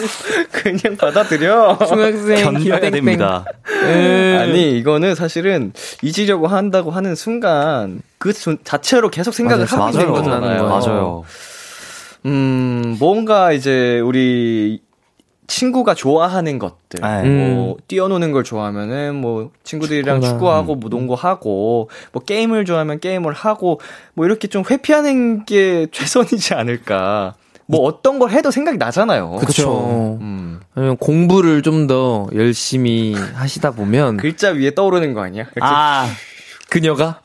그냥 받아들여. 중학생 견뎌야. 됩니다. 아니 이거는 사실은 잊으려고 한다고 하는 순간 그 존- 자체로 계속 생각을 맞아요. 하게 된 맞아요. 거잖아요. 맞아요. 음, 뭔가 이제 우리 친구가 좋아하는 것들, 네. 뭐 뛰어노는 걸 좋아하면은 뭐 친구들이랑 축구나. 축구하고 뭐 농구하고 뭐 게임을 좋아하면 게임을 하고 뭐 이렇게 좀 회피하는 게 (laughs) 최선이지 않을까. 뭐 어떤 걸 해도 생각이 나잖아요. 그쵸. 음. 아니면 공부를 좀 더 열심히 하시다 보면 글자 위에 떠오르는 거 아니야? 아, 그녀가 (laughs)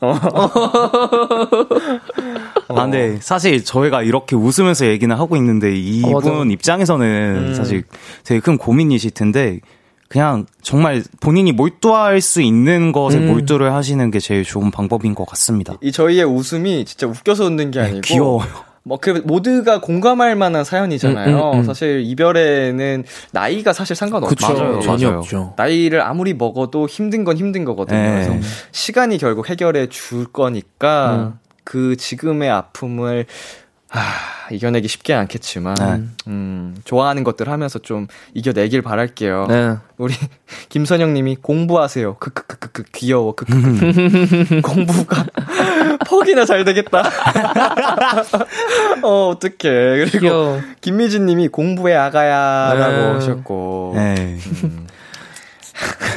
아, 근데 사실 저희가 이렇게 웃으면서 얘기는 하고 있는데 이분 어. 입장에서는 사실 되게 큰 고민이실 텐데 그냥 정말 본인이 몰두할 수 있는 것에 음. 몰두를 하시는 게 제일 좋은 방법인 것 같습니다. 이 저희의 웃음이 진짜 웃겨서 웃는 게 아니고 귀여워요. 뭐, 그, 모두가 공감할 만한 사연이잖아요. 음, 음, 음. 사실, 이별에는 나이가 사실 상관없죠. 그쵸 맞아요, 전혀 맞아요. 없죠. 나이를 아무리 먹어도 힘든 건 힘든 거거든요. 네. 그래서 시간이 결국 해결해 줄 거니까 음. 그 지금의 아픔을 아, 이겨내기 쉽지 않겠지만, 네. 음, 좋아하는 것들 하면서 좀 이겨내길 바랄게요. 네. 우리 (laughs) 김선영 님이 공부하세요. 크크크크크 귀여워. 크크크. (laughs) 공부가 퍽이나 잘 되겠다. (laughs) 어, 어떡해. 그리고 귀여워. 김미진 님이 공부해 아가야라고 네. 하셨고. 네.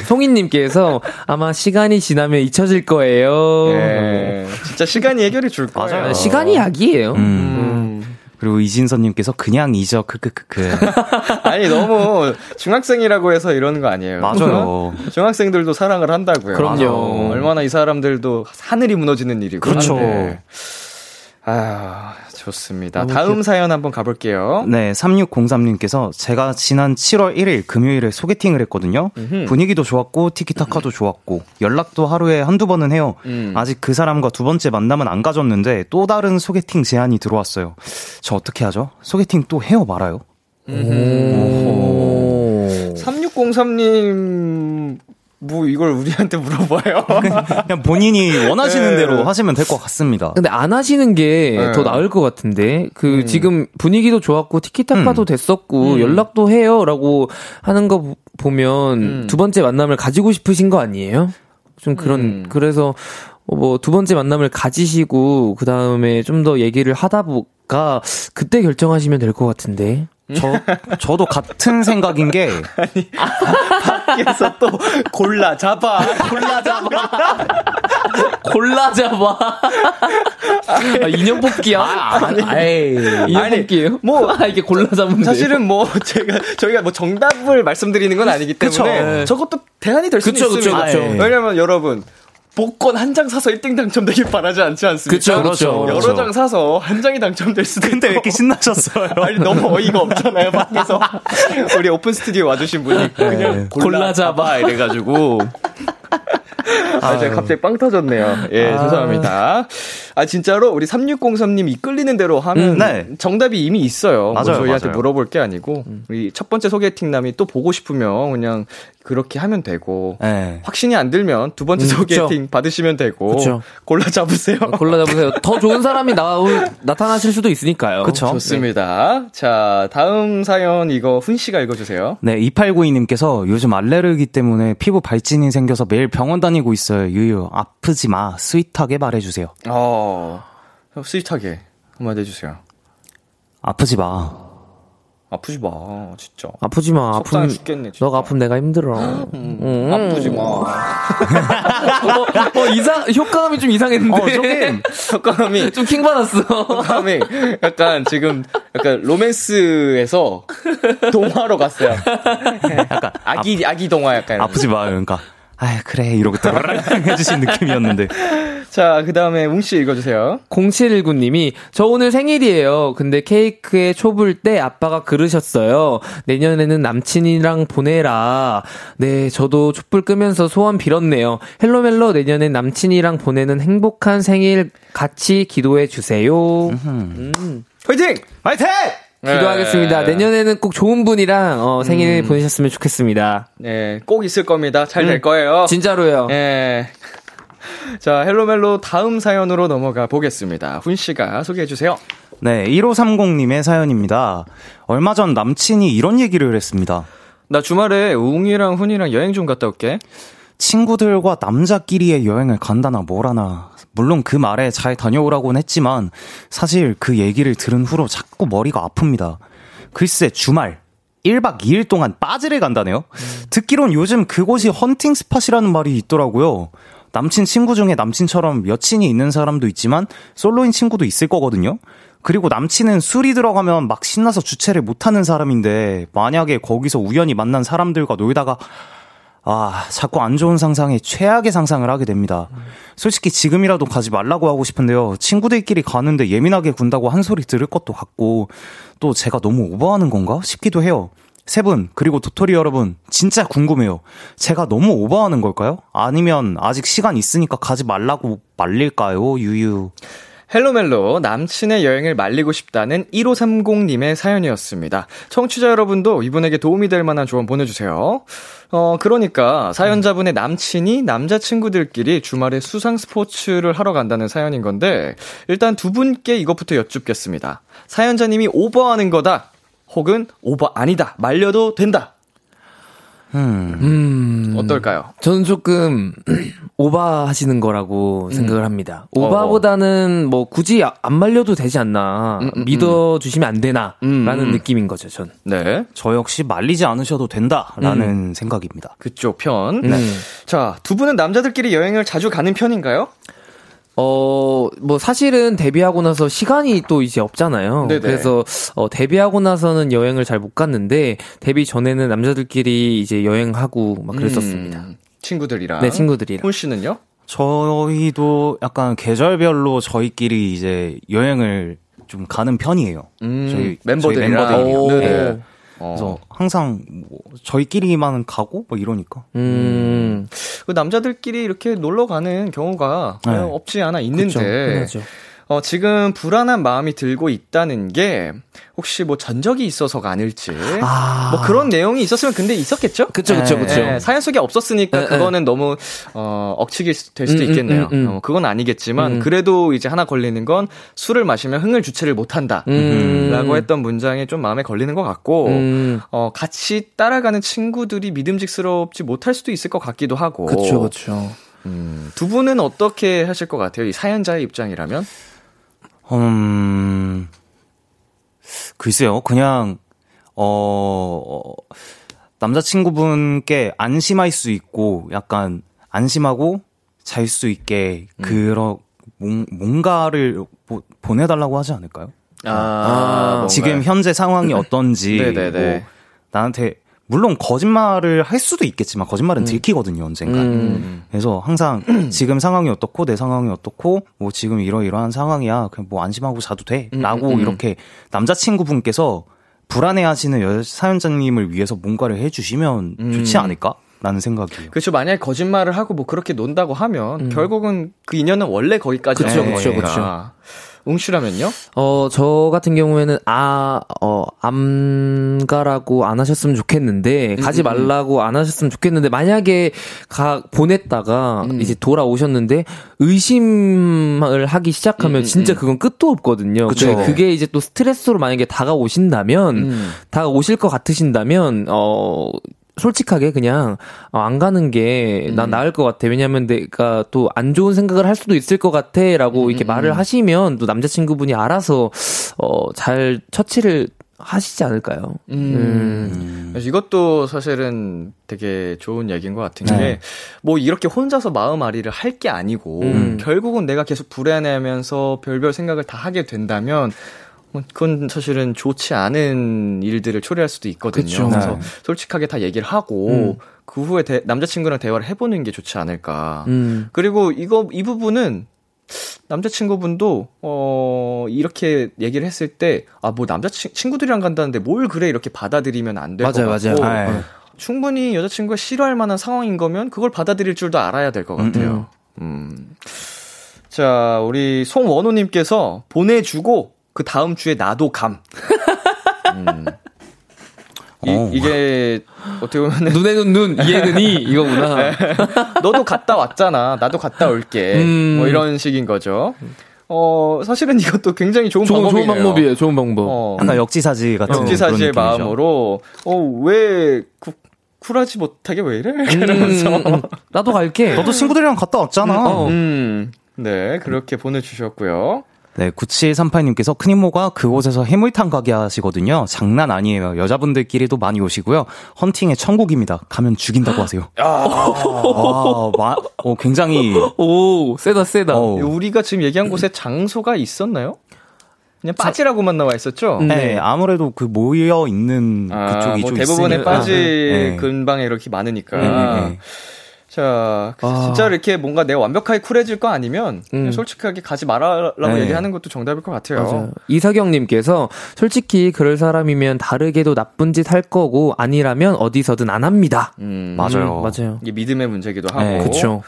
송이님께서 아마 시간이 지나면 잊혀질 거예요. 예. 진짜 시간이 해결해 줄 거예요. 맞아요. 시간이 약이에요. 음. 음. 그리고 이진선님께서 그냥 잊어 크크크크. (laughs) 아니 너무 중학생이라고 해서 이러는 거 아니에요. 맞아요. (laughs) 중학생들도 사랑을 한다고요. 그럼요. 맞아. 얼마나 이 사람들도 하늘이 무너지는 일이고. 그렇죠. 한데. 아, 좋습니다. 너무 다음 사연 한번 가볼게요. 네, 3603님께서 제가 지난 7월 1일 금요일에 소개팅을 했거든요. 분위기도 좋았고, 티키타카도 좋았고, 연락도 하루에 한두 번은 해요. 음. 아직 그 사람과 두 번째 만남은 안 가졌는데, 또 다른 소개팅 제안이 들어왔어요. 저 어떻게 하죠? 소개팅 또 해요 말아요? 오. 3603님, 뭐 이걸 우리한테 물어봐요. (laughs) 그냥 본인이 원하시는 네. 대로 하시면 될 것 같습니다. 근데 안 하시는 게 네. 더 나을 것 같은데 그 음. 지금 분위기도 좋았고 티키타카도 음. 됐었고 음. 연락도 해요라고 하는 거 보- 보면 음. 두 번째 만남을 가지고 싶으신 거 아니에요? 좀 그런 음. 그래서 뭐 두 번째 만남을 가지시고 그 다음에 좀 더 얘기를 하다 보가 그때 결정하시면 될 것 같은데. 저, 저도 같은 생각인 게, (laughs) 그래서 또 골라 잡아. 골라 잡아. 골라 잡아. 아, 인형 뽑기야? 아니, 에이, 인형 아니, 뽑기예요? 뭐, (laughs) 아, 이게 골라 잡으면 사실은 뭐 제가 저희가 뭐 정답을 말씀드리는 건 아니기 그쵸. 때문에 네. 저것도 대안이 될 수도 그쵸, 그쵸, 있습니다. 그쵸. 예. 왜냐면 여러분 복권 한 장 사서 1등 당첨되길 바라지 않지 않습니까? 그쵸, 그쵸. 여러 그쵸. 장 사서 한 장이 당첨될 수도 근데 왜. 이렇게 신나셨어요? (laughs) 아니 너무 어이가 없잖아요 밖에서 (laughs) 우리 오픈 스튜디오 와주신 분이 그냥 골라, 골라 잡아 이래가지고 (laughs) 아 제가 갑자기 빵 터졌네요 예 죄송합니다 아 진짜로 우리 3603님 이끌리는 대로 하면 음, 네. 정답이 이미 있어요 뭐 맞아요, 저희한테 맞아요. 물어볼 게 아니고 우리 첫 번째 소개팅 남이 또 보고 싶으면 그냥 그렇게 하면 되고 네. 확신이 안 들면 두 번째 음, 소개팅 그쵸. 받으시면 되고 그쵸. 골라 잡으세요 골라 잡으세요. 더 좋은 사람이 나올, 나타나실 수도 있으니까요. 그쵸. 좋습니다. 자, 다음 사연 이거 훈 씨가 읽어주세요. 네, 2892님께서 요즘 알레르기 때문에 피부 발진이 생겨서 매일 병원 다니고 있어요. 유유, 아프지 마. sweet하게 말해주세요. 어, sweet하게 한마디 해주세요. 아프지 마. 아프지 마, 진짜. 아프지 마. 아프면 죽겠네, 진짜. 너가 아프면 내가 힘들어. 음. 아프지 마. 어, 어, 이상 효과음이 좀 이상했는데. 어, 조금 효과음이 (laughs) 좀 킹받았어. 효과음이 약간 지금 약간 로맨스에서 동화로 갔어요. (laughs) 약간 아기 아기 동화 약간. 아프지 마. 그러니까. 아 그래. 이러고 또 해주신 느낌이었는데. (laughs) 자, 그 다음에 웅씨 읽어주세요. 0719님이 저 오늘 생일이에요. 근데 케이크에 촛불 때 아빠가 그러셨어요. 내년에는 남친이랑 보내라. 네, 저도 촛불 끄면서 소원 빌었네요. 헬로멜로 내년에 남친이랑 보내는 행복한 생일 같이 기도해 주세요. 음. 화이팅! 화이팅! 기도하겠습니다. 네. 내년에는 꼭 좋은 분이랑 어, 생일 보내셨으면 좋겠습니다. 네, 꼭 있을 겁니다. 잘될 음. 거예요. 진짜로요. 예. (laughs) 자, 헬로멜로 다음 사연으로 넘어가 보겠습니다. 훈 씨가 소개해 주세요. 네, 1530님의 사연입니다. 얼마 전 남친이 이런 얘기를 했습니다. 나 주말에 웅이랑 훈이랑 여행 좀 갔다 올게. 친구들과 남자끼리의 여행을 간다나 뭐라나. 물론 그 말에 잘 다녀오라고는 했지만 사실 그 얘기를 들은 후로 자꾸 머리가 아픕니다. 글쎄 주말 1박 2일 동안 빠지를 간다네요. 듣기론 요즘 그곳이 헌팅 스팟이라는 말이 있더라고요. 남친 친구 중에 남친처럼 여친이 있는 사람도 있지만 솔로인 친구도 있을 거거든요. 그리고 남친은 술이 들어가면 막 신나서 주체를 못하는 사람인데 만약에 거기서 우연히 만난 사람들과 놀다가 아, 자꾸 안 좋은 상상에 최악의 상상을 하게 됩니다. 솔직히 지금이라도 가지 말라고 하고 싶은데요. 친구들끼리 가는데 예민하게 군다고 한 소리 들을 것도 같고, 또 제가 너무 오버하는 건가 싶기도 해요. 세 분, 그리고 도토리 여러분, 진짜 궁금해요. 제가 너무 오버하는 걸까요? 아니면 아직 시간 있으니까 가지 말라고 말릴까요? 유유. 헬로멜로 남친의 여행을 말리고 싶다는 1530님의 사연이었습니다. 청취자 여러분도 이분에게 도움이 될 만한 조언 보내주세요. 어, 그러니까 사연자분의 남친이 남자친구들끼리 주말에 수상 스포츠를 하러 간다는 사연인 건데, 일단 두 분께 이것부터 여쭙겠습니다. 사연자님이 오버하는 거다. 혹은 오버 아니다. 말려도 된다. 음. 어떨까요? 저는 조금 (clears throat) 오바하시는 거라고 생각을 합니다. 오바보다는 뭐 굳이 아- 안 말려도 되지 않나 음, 음, 믿어주시면 안 되나라는 음. 느낌인 거죠. 전. 네. 저 역시 말리지 않으셔도 된다라는 생각입니다. 그쪽 편. 음. 자, 두 분은 남자들끼리 여행을 자주 가는 편인가요? 어, 뭐 사실은 데뷔하고 나서 시간이 또 이제 없잖아요. 네네. 그래서 어, 데뷔하고 나서는 여행을 잘 못 갔는데 데뷔 전에는 남자들끼리 이제 여행하고 막 그랬었습니다. 음, 친구들이랑. 네, 친구들이랑. 훈 씨는요? 저희도 약간 계절별로 저희끼리 이제 여행을 좀 가는 편이에요. 음, 저희 멤버들이랑. 저희 멤버들이요. 오. 네네. 어. 그래서 항상 뭐 저희끼리만 가고 뭐 이러니까. 음, 그 남자들끼리 이렇게 놀러 가는 경우가 네. 어, 없지 않아 있는데 그쵸, 흔하죠. 어, 지금 불안한 마음이 들고 있다는 게 혹시 뭐 전적이 있어서가 아닐지 아. 뭐 그런 내용이 있었으면 근데 있었겠죠? 그쵸, 그쵸, 네. 그쵸. 예, 사연 속에 없었으니까 네, 그거는 너무 어, 억측이 될 수도 음, 음, 있겠네요. 음, 음. 어, 그건 아니겠지만 음. 그래도 이제 하나 걸리는 건 술을 마시면 흥을 주체를 못한다. 음. 라고 했던 문장이 좀 마음에 걸리는 것 같고 음. 어, 같이 따라가는 친구들이 믿음직스럽지 못할 수도 있을 것 같기도 하고 그쵸, 그쵸. 음, 두 분은 어떻게 하실 것 같아요? 이 사연자의 입장이라면? 음, 글쎄요, 그냥, 어, 남자친구분께 안심할 수 있고, 약간, 안심하고 잘 수 있게, 음. 그런, 뭔, 뭔가를 보, 보내달라고 하지 않을까요? 아, 뭔가. 지금 현재 상황이 어떤지. (laughs) 뭐 나한테, 물론 거짓말을 할 수도 있겠지만, 거짓말은 들키거든요, 언젠가. 음. 그래서 항상 (clears throat) 지금 상황이 어떻고 내 상황이 어떻고 뭐 지금 이러이러한 상황이야 그냥 뭐 안심하고 자도 돼라고 음, 음. 이렇게 남자친구분께서 불안해하시는 여 사연자님을 위해서 뭔가를 해주시면 음. 좋지 않을까 라는 생각이에요. 그렇죠. 만약에 거짓말을 하고 뭐 그렇게 논다고 하면 결국은 그 인연은 원래 거기까지 그쵸, 하는 그쵸, 거니까. 웅씨라면요? 어, 저 같은 경우에는, 아, 어, 안 가라고 안 하셨으면 좋겠는데, 가지 말라고 안 하셨으면 좋겠는데, 만약에 가, 보냈다가, 이제 돌아오셨는데, 의심을 하기 시작하면, 진짜 그건 끝도 없거든요. 그쵸. 그게 이제 또 스트레스로 만약에 다가오신다면, 음. 다가오실 것 같으신다면, 어, 솔직하게 그냥 어, 안 가는 게난 나을 것 같아. 왜냐면 내가 또 안 좋은 생각을 할 수도 있을 것 같아라고 이렇게 말을 하시면 또 남자친구분이 알아서 어 잘 처치를 하시지 않을까요? 음. 그래서 이것도 사실은 되게 좋은 얘기인 것 같은 네. 게, 뭐 이렇게 혼자서 마음 아리를 할 게 아니고, 음. 결국은 내가 계속 불안해하면서 별별 생각을 다 하게 된다면, 뭐 그건 사실은 좋지 않은 일들을 초래할 수도 있거든요. 그쵸. 그래서 네. 솔직하게 다 얘기를 하고, 음. 그 후에 대- 남자친구랑 대화를 해보는 게 좋지 않을까. 음. 그리고 이거, 이 부분은 남자친구분도, 어, 이렇게 얘기를 했을 때, 아, 뭐 남자 친, 친구들이랑 간다는데 뭘 그래 이렇게 받아들이면 안될것 맞아요. 맞아요. 네. 충분히 여자친구가 싫어할 만한 상황인 거면 그걸 받아들일 줄도 알아야 될 것 같아요. 음. 자, 우리 송원호님께서 보내주고 그 다음 주에 나도 감. 음. 이, 어. 이게 어떻게 보면 (laughs) 눈에는 눈, 이에는 이 이거구나. (laughs) 너도 갔다 왔잖아. 나도 갔다 올게. 음. 뭐 이런 식인 거죠. 어, 사실은 이것도 굉장히 좋은, 좋은, 좋은 방법이네요. 방법이에요. 좋은 방법. 어, 약간 역지사지 같은 역지사지의 그런 느낌이죠. 마음으로 어, 왜 구, 쿨하지 못하게 왜 이래? (laughs) 이러면서 음, 음. 나도 갈게. 너도 친구들이랑 갔다 왔잖아. 어. 음, 네, 그렇게 보내주셨고요. 네, 9738님께서 큰 이모가 그곳에서 해물탕 가게 하시거든요. 장난 아니에요. 여자분들끼리도 많이 오시고요. 헌팅의 천국입니다. 가면 죽인다고 하세요. (gasps) 와, 마, 어, 굉장히, 오, 세다, 세다. 어, 우리가 지금 얘기한 곳에 장소가 있었나요? 그냥 빠지라고만 나와 있었죠? 음. 네, 아무래도 그 모여 있는 아, 그쪽이 뭐좀 대부분의 있으니까. 빠지 네. 근방에 이렇게 많으니까. 네, 네, 네. 자, 아. 진짜 이렇게 뭔가 내가 완벽하게 쿨해질 거 아니면 음. 솔직하게 가지 말아라고 네. 얘기하는 것도 정답일 것 같아요. 맞아요. 이석영님께서 솔직히 그럴 사람이면 다르게도 나쁜 짓 할 거고 아니라면 어디서든 안 합니다. 음, 맞아요. 음, 맞아요. 이게 믿음의 문제기도 하고. 네. 그쵸.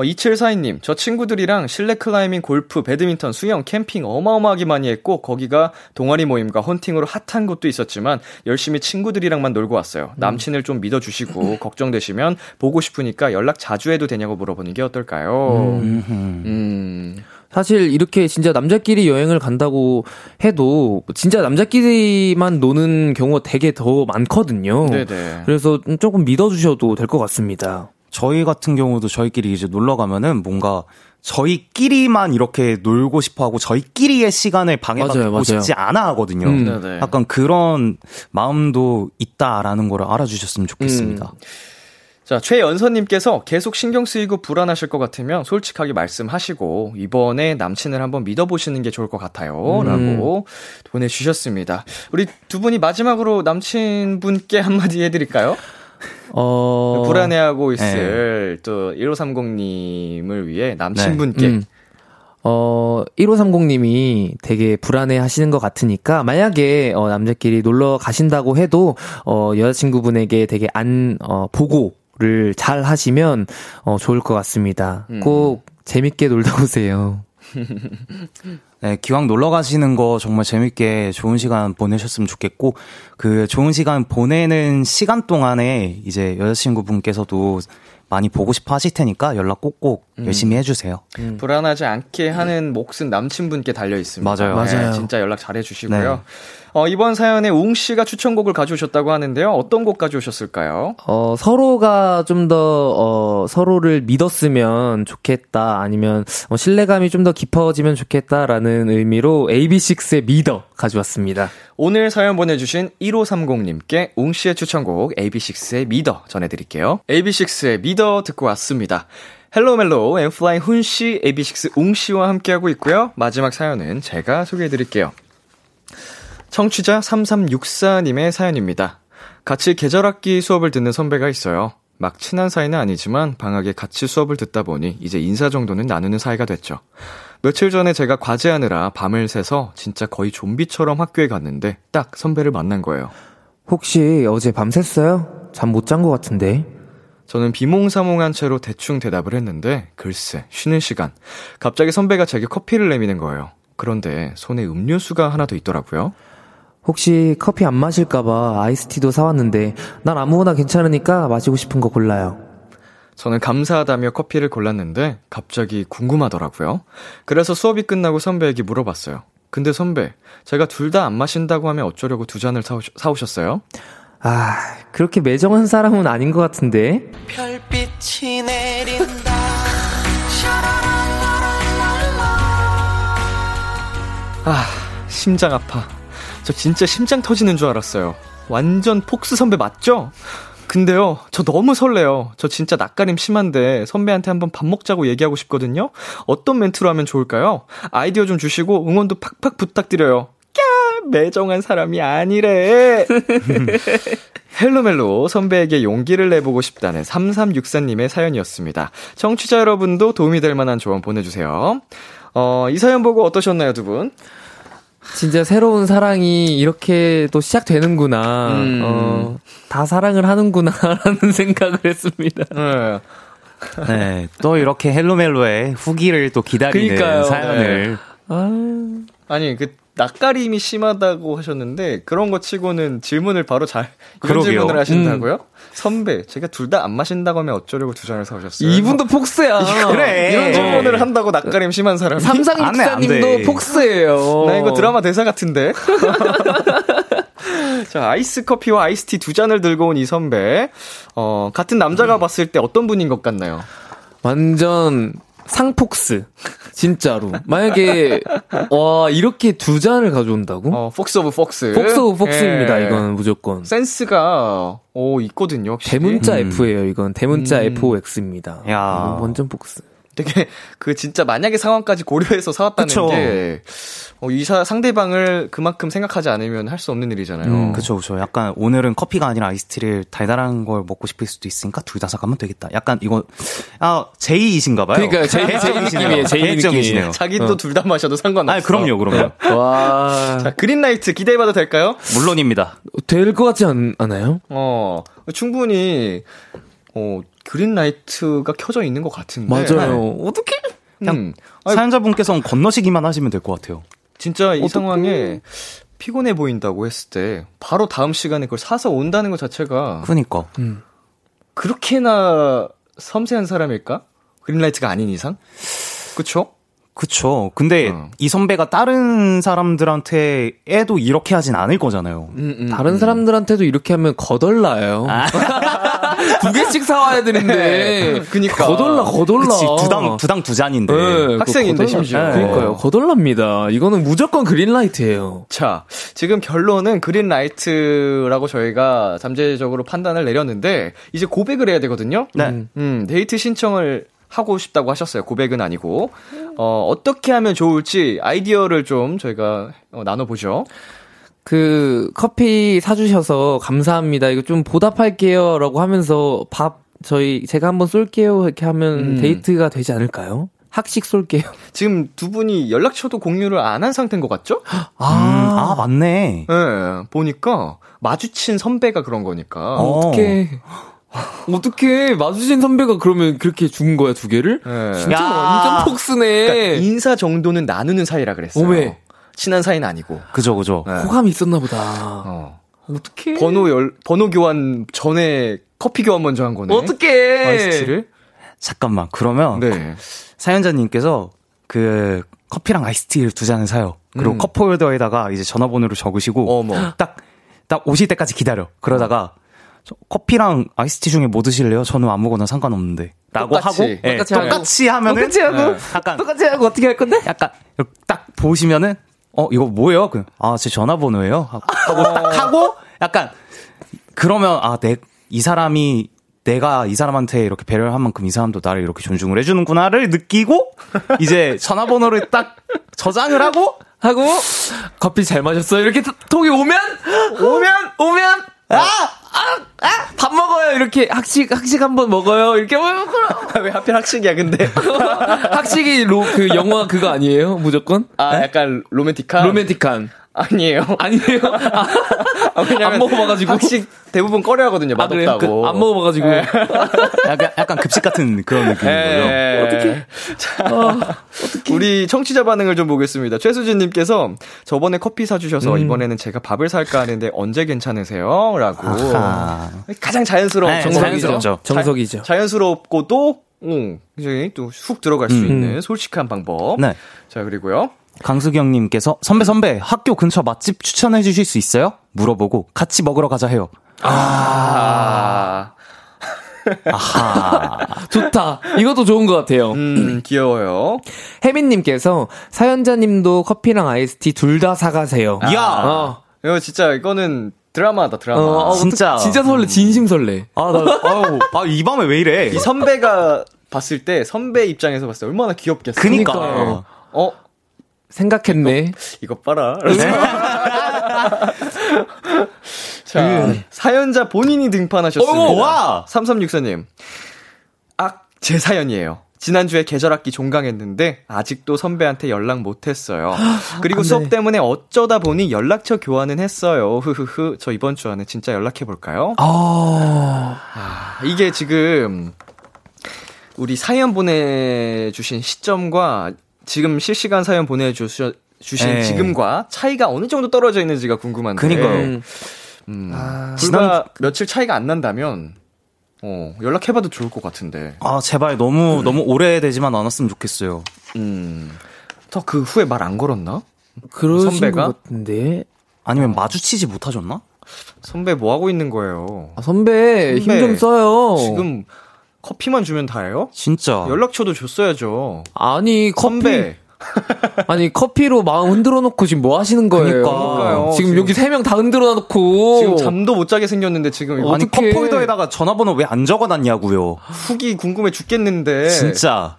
어, 2742님, 저 친구들이랑 실내 클라이밍, 골프, 배드민턴, 수영, 캠핑 어마어마하게 많이 했고, 거기가 동아리 모임과 헌팅으로 핫한 곳도 있었지만, 열심히 친구들이랑만 놀고 왔어요. 남친을 좀 믿어주시고, (laughs) 걱정되시면, 보고 싶으니까 연락 자주 해도 되냐고 물어보는 게 어떨까요? 음흠. 음, 사실 이렇게 진짜 남자끼리 여행을 간다고 해도 진짜 남자끼리만 노는 경우가 되게 더 많거든요. 네네. 그래서 조금 믿어주셔도 될 것 같습니다. 저희 같은 경우도 저희끼리 이제 놀러 가면은 뭔가 저희끼리만 이렇게 놀고 싶어 하고 저희끼리의 시간을 방해받고. 싶지 않아 하거든요. 음. 네네. 약간 그런 마음도 있다라는 걸 알아주셨으면 좋겠습니다. 자, 최연서님께서 계속 신경 쓰이고 불안하실 것 같으면 솔직하게 말씀하시고, 이번에 남친을 한번 믿어보시는 게 좋을 것 같아요. 음. 라고 보내주셨습니다. 우리 두 분이 마지막으로 남친분께 한마디 해드릴까요? 어. 불안해하고 있을 또 1530님을 위해 남친분께. 음. 어, 1530님이 되게 불안해 하시는 것 같으니까, 만약에, 어, 남자끼리 놀러 가신다고 해도, 어, 여자친구분에게 되게 안, 어, 보고를 잘 하시면, 어, 좋을 것 같습니다. 음. 꼭 재밌게 놀다 오세요. (laughs) 네, 기왕 놀러 가시는 거 정말 재밌게 좋은 시간 보내셨으면 좋겠고, 그 좋은 시간 보내는 시간 동안에 이제 여자친구분께서도 많이 보고 싶어 하실 테니까 연락 꼭꼭 음. 열심히 해주세요. 불안하지 않게 하는 몫은 남친분께 달려 있습니다. 맞아요. 네, 맞아요. 진짜 연락 잘 해 주시고요. 네. 어, 이번 사연에 웅 씨가 추천곡을 가져오셨다고 하는데요. 어떤 곡 가져오셨을까요? 어, 서로가 좀 더, 어, 서로를 믿었으면 좋겠다, 아니면, 어, 신뢰감이 좀 더 깊어지면 좋겠다라는 의미로 AB6IX의 믿어 가져왔습니다. 오늘 사연 보내주신 1530님께 웅 씨의 추천곡 AB6IX의 믿어 전해드릴게요. AB6IX의 믿어 듣고 왔습니다. 헬로멜로 엔플라잉 훈 씨, AB6IX 웅 씨와 함께하고 있고요. 마지막 사연은 제가 소개해드릴게요. 청취자 3364님의 사연입니다. 같이 계절학기 수업을 듣는 선배가 있어요. 막 친한 사이는 아니지만 방학에 같이 수업을 듣다 보니 이제 인사 정도는 나누는 사이가 됐죠. 며칠 전에 제가 과제하느라 밤을 새서 진짜 거의 좀비처럼 학교에 갔는데 딱 선배를 만난 거예요. 혹시 어제 밤 샜어요? 잠 못 잔 것 같은데. 저는 비몽사몽한 채로 대충 대답을 했는데 글쎄 쉬는 시간 갑자기 선배가 제게 커피를 내미는 거예요. 그런데 손에 음료수가 하나 더 있더라고요. 혹시 커피 안 마실까봐 아이스티도 사왔는데, 난 아무거나 괜찮으니까 마시고 싶은 거 골라요. 저는 감사하다며 커피를 골랐는데 갑자기 궁금하더라고요. 그래서 수업이 끝나고 선배에게 물어봤어요. 근데 선배, 제가 둘 다 안 마신다고 하면 어쩌려고 두 잔을 사오셨, 사오셨어요? 아, 그렇게 매정한 사람은 아닌 것 같은데. 별빛이 내린다 아, 심장 아파. 저 진짜 심장 터지는 줄 알았어요. 완전 fox 선배 맞죠? 근데요, 저 너무 설레요. 저 진짜 낯가림 심한데 선배한테 한번 밥 먹자고 얘기하고 싶거든요. 어떤 멘트로 하면 좋을까요? 아이디어 좀 주시고 응원도 팍팍 부탁드려요. 꺄! 매정한 사람이 아니래. (laughs) 헬로멜로 선배에게 용기를 내보고 싶다는 3364님의 사연이었습니다. 청취자 여러분도 도움이 될 만한 조언 보내주세요. 어, 이 사연 보고 어떠셨나요, 두 분? 진짜 새로운 사랑이 이렇게 또 시작되는구나. 음. 어, 다 사랑을 하는구나라는 (laughs) 생각을 했습니다. 네. 네, 또 이렇게 헬로멜로의 후기를 또 기다리는 그러니까요. 사연을 아니, 그, 낯가림이 심하다고 하셨는데, 그런 거 치고는 질문을 바로 잘, (laughs) 그러게요. 질문을 하신다고요? 선배, 제가 둘 다 안 마신다고 하면 어쩌려고 두 잔을 사오셨어요? 이분도 폭스야. (laughs) 그래. 이런 질문을 네. 한다고 낯가림 심한 사람이. 삼상 육사님도 돼. 폭스예요. 나 이거 드라마 대사 같은데? (laughs) 자, 아이스 커피와 아이스티 두 잔을 들고 온 이 선배. 어, 같은 남자가 봤을 때 어떤 분인 것 같나요? 완전 상fox. 진짜로. 만약에 와 이렇게 두 잔을 가져온다고? 어, fox of fox. fox of fox입니다. 예. 이건 무조건. 센스가, 오, 있거든요, 확실히. 대문자 음. F예요. 이건 대문자 음. FOX입니다. 야. 완전 fox. 되게 그 진짜 만약에 상황까지 고려해서 사왔다는 그쵸. 게 어, 이 사, 상대방을 그만큼 생각하지 않으면 할 수 없는 일이잖아요. 음, 그쵸, 그쵸. 약간 오늘은 커피가 아니라 아이스티를 달달한 걸 먹고 싶을 수도 있으니까 둘 다 사가면 되겠다. 약간 이거, 아, 제이이신가봐요. 그러니까요. 제이- 제이 느낌이에요. 제이. 느낌이에요. 자기도 둘다 마셔도 상관없어. 아, 그럼요, 그럼요. 와. 자, 그린라이트 기대해봐도 될까요? 물론입니다. 될 것 같지 않, 않아요? 어, 충분히 어, 그린라이트가 켜져 있는 것 같은데. 맞아요. 어떻게? 음, 아니, 사연자분께서는 건너시기만 하시면 될 것 같아요. 진짜 이 상황에 피곤해 보인다고 했을 때 바로 다음 시간에 그걸 사서 온다는 것 자체가 그니까. 그렇게나 섬세한 사람일까? 그린라이트가 아닌 이상? 그쵸? 그쵸. 근데 어. 이 선배가 다른 사람들한테 애도 이렇게 하진 않을 거잖아요. 음, 음, 다른 음. 사람들한테도 이렇게 하면 거덜나요. (laughs) 두 개씩 사와야 되는데. (laughs) 그니까. 거덜나, 거덜나. 그치, 두 당, 두당 두 잔인데. 네, 학생인데, 심지어. 네, 그러니까요. 거덜납니다. 이거는 무조건 그린라이트예요. 자, 지금 결론은 그린라이트라고 저희가 잠재적으로 판단을 내렸는데, 이제 고백을 해야 되거든요? 네. 음, 데이트 신청을 하고 싶다고 하셨어요. 고백은 아니고. 어, 어떻게 하면 좋을지 아이디어를 좀 저희가 어, 나눠보죠. 그 커피 사주셔서 감사합니다. 이거 좀 보답할게요. 라고 하면서 밥 저희 제가 한번 쏠게요. 이렇게 하면 음. 데이트가 되지 않을까요? 학식 쏠게요. (laughs) 지금 두 분이 연락처도 공유를 안 한 상태인 것 같죠? (gasps) 아, 아, 맞네. 예, 보니까 마주친 선배가 그런 거니까. 어. 어떻게 (gasps) 어떻게 마주친 선배가 그러면 그렇게 죽은 거야 두 개를? 예. 진짜 야. 완전 폭스네. 그러니까 인사 정도는 나누는 사이라 그랬어요. 어메. 친한 사이는 아니고. 그죠, 그죠. 네. 호감이 있었나 보다. 어. 어떻게? 번호 열, 번호 교환 전에 커피 교환 먼저 한 거네. 어떡해. 아이스티를? 잠깐만. 그러면 네. 사연자님께서 그 커피랑 아이스티를 두 잔을 사요. 그리고 음. 컵홀더에다가 이제 전화번호를 적으시고 어머. 딱, 딱 오실 때까지 기다려. 그러다가 저 커피랑 아이스티 중에 뭐 드실래요? 저는 아무거나 상관없는데. 라고 똑같이. 하고 예, 똑같이 하고. 똑같이 하면은 똑같이 하고. 예, 약간 똑같이 하고 어떻게 할 건데? 약간 딱 보시면은 어 이거 뭐예요? 그, 아, 제 전화번호예요. 하고, 딱 하고 약간 그러면 아, 내 이 사람이 내가 이 사람한테 이렇게 배려를 한 만큼 이 사람도 나를 이렇게 존중을 해주는구나를 느끼고 이제 전화번호를 딱 저장을 하고 하고 커피 잘 마셨어요. 이렇게 톡- 톡이 오면 오면 오면 아! 아! 아! 밥 먹어요. 이렇게 학식 학식 한번 먹어요. 이렇게 (laughs) 왜 하필 학식이야, 근데? (laughs) 학식이 로, 그 영화 그거 아니에요? 무조건? 아, 약간 로맨틱한? 로맨틱한. 아니에요. (laughs) 아니에요? 아, 아, 왜냐면 안 먹어봐가지고. 학식 대부분 꺼려 하거든요, 아? 맛없다고. 그, 안 먹어봐가지고. (laughs) 약간, 약간 급식 같은 그런 느낌인 거죠. 예. 어떻게? 우리 청취자 반응을 좀 보겠습니다. 최수진님께서 저번에 커피 사주셔서 이번에는 제가 밥을 살까 하는데 언제 괜찮으세요? 라고. 아하. 가장 자연스러운 네, 정석이죠. 자연스럽죠. 정석이죠. 자, 연스럽고도 응, 굉장히 또 훅 들어갈 수 있는 솔직한 방법. 네. 자, 그리고요. 강수경님께서 선배 선배 학교 근처 맛집 추천해 주실 수 있어요? 물어보고 같이 먹으러 가자 해요. 아, (laughs) 아하. 좋다. 이것도 좋은 것 같아요. 음, 귀여워요. 혜민님께서 사연자님도 커피랑 아이스티 둘 다 사가세요. 야. 어. 이거 진짜 이거는 드라마다, 드라마. 어, 어, 진짜. 진짜 설레, 진심 설레. 아, 나, 아우, 아, 이 밤에 왜 이래? 이 선배가 봤을 때, 선배 입장에서 봤을 때 얼마나 귀엽겠어. 그니까. 어, 생각했네. 이거 봐라. (laughs) 자, 사연자 본인이 등판하셨습니다. 어이구, 와! 3364님. 악, 제 사연이에요. 지난주에 계절학기 종강했는데 아직도 선배한테 연락 못했어요. (gasps) 그리고 수업 때문에 어쩌다 보니 연락처 교환은 했어요. 흐흐흐. (laughs) 저 이번 주 안에 진짜 연락해 볼까요? 아. 이게 지금 우리 사연 보내주신 시점과 지금 실시간 사연 보내주신 주신 네. 지금과 차이가 어느 정도 떨어져 있는지가 궁금한데. 그니까요. 음. 음, 아. 불과 며칠 차이가 안 난다면 어, 연락해봐도 좋을 것 같은데. 아, 제발 너무, 너무 오래되지만 않았으면 좋겠어요. 음. 더 그 후에 말 안 걸었나? 그러신 선배가? 것 같은데. 아니면 마주치지 못하셨나? 선배 뭐 하고 있는 거예요? 아, 선배, 힘 선배, 좀 써요. 지금 커피만 주면 다예요? 진짜. 연락처도 줬어야죠. 아니, 커피. 선배. (laughs) 아니, 커피로 마음 흔들어 놓고 지금 뭐 하시는 거예요? 그러니까요. 지금 지금- 여기 세 명 다 흔들어 놓고. 지금 잠도 못 자게 생겼는데 지금 이거 아니, 어떡해. 컵홀더에다가 전화번호 왜 안 적어 놨냐고요. 후기 궁금해 죽겠는데. 진짜.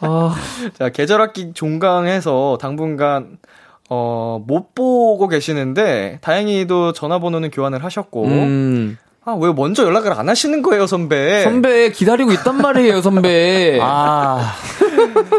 아, (laughs) 자, 계절학기 종강해서 당분간 어, 못 보고 계시는데 다행히도 전화번호는 교환을 하셨고 음. 아, 왜 먼저 연락을 안 하시는 거예요, 선배? 선배 기다리고 있단 말이에요, 선배. (laughs) 아,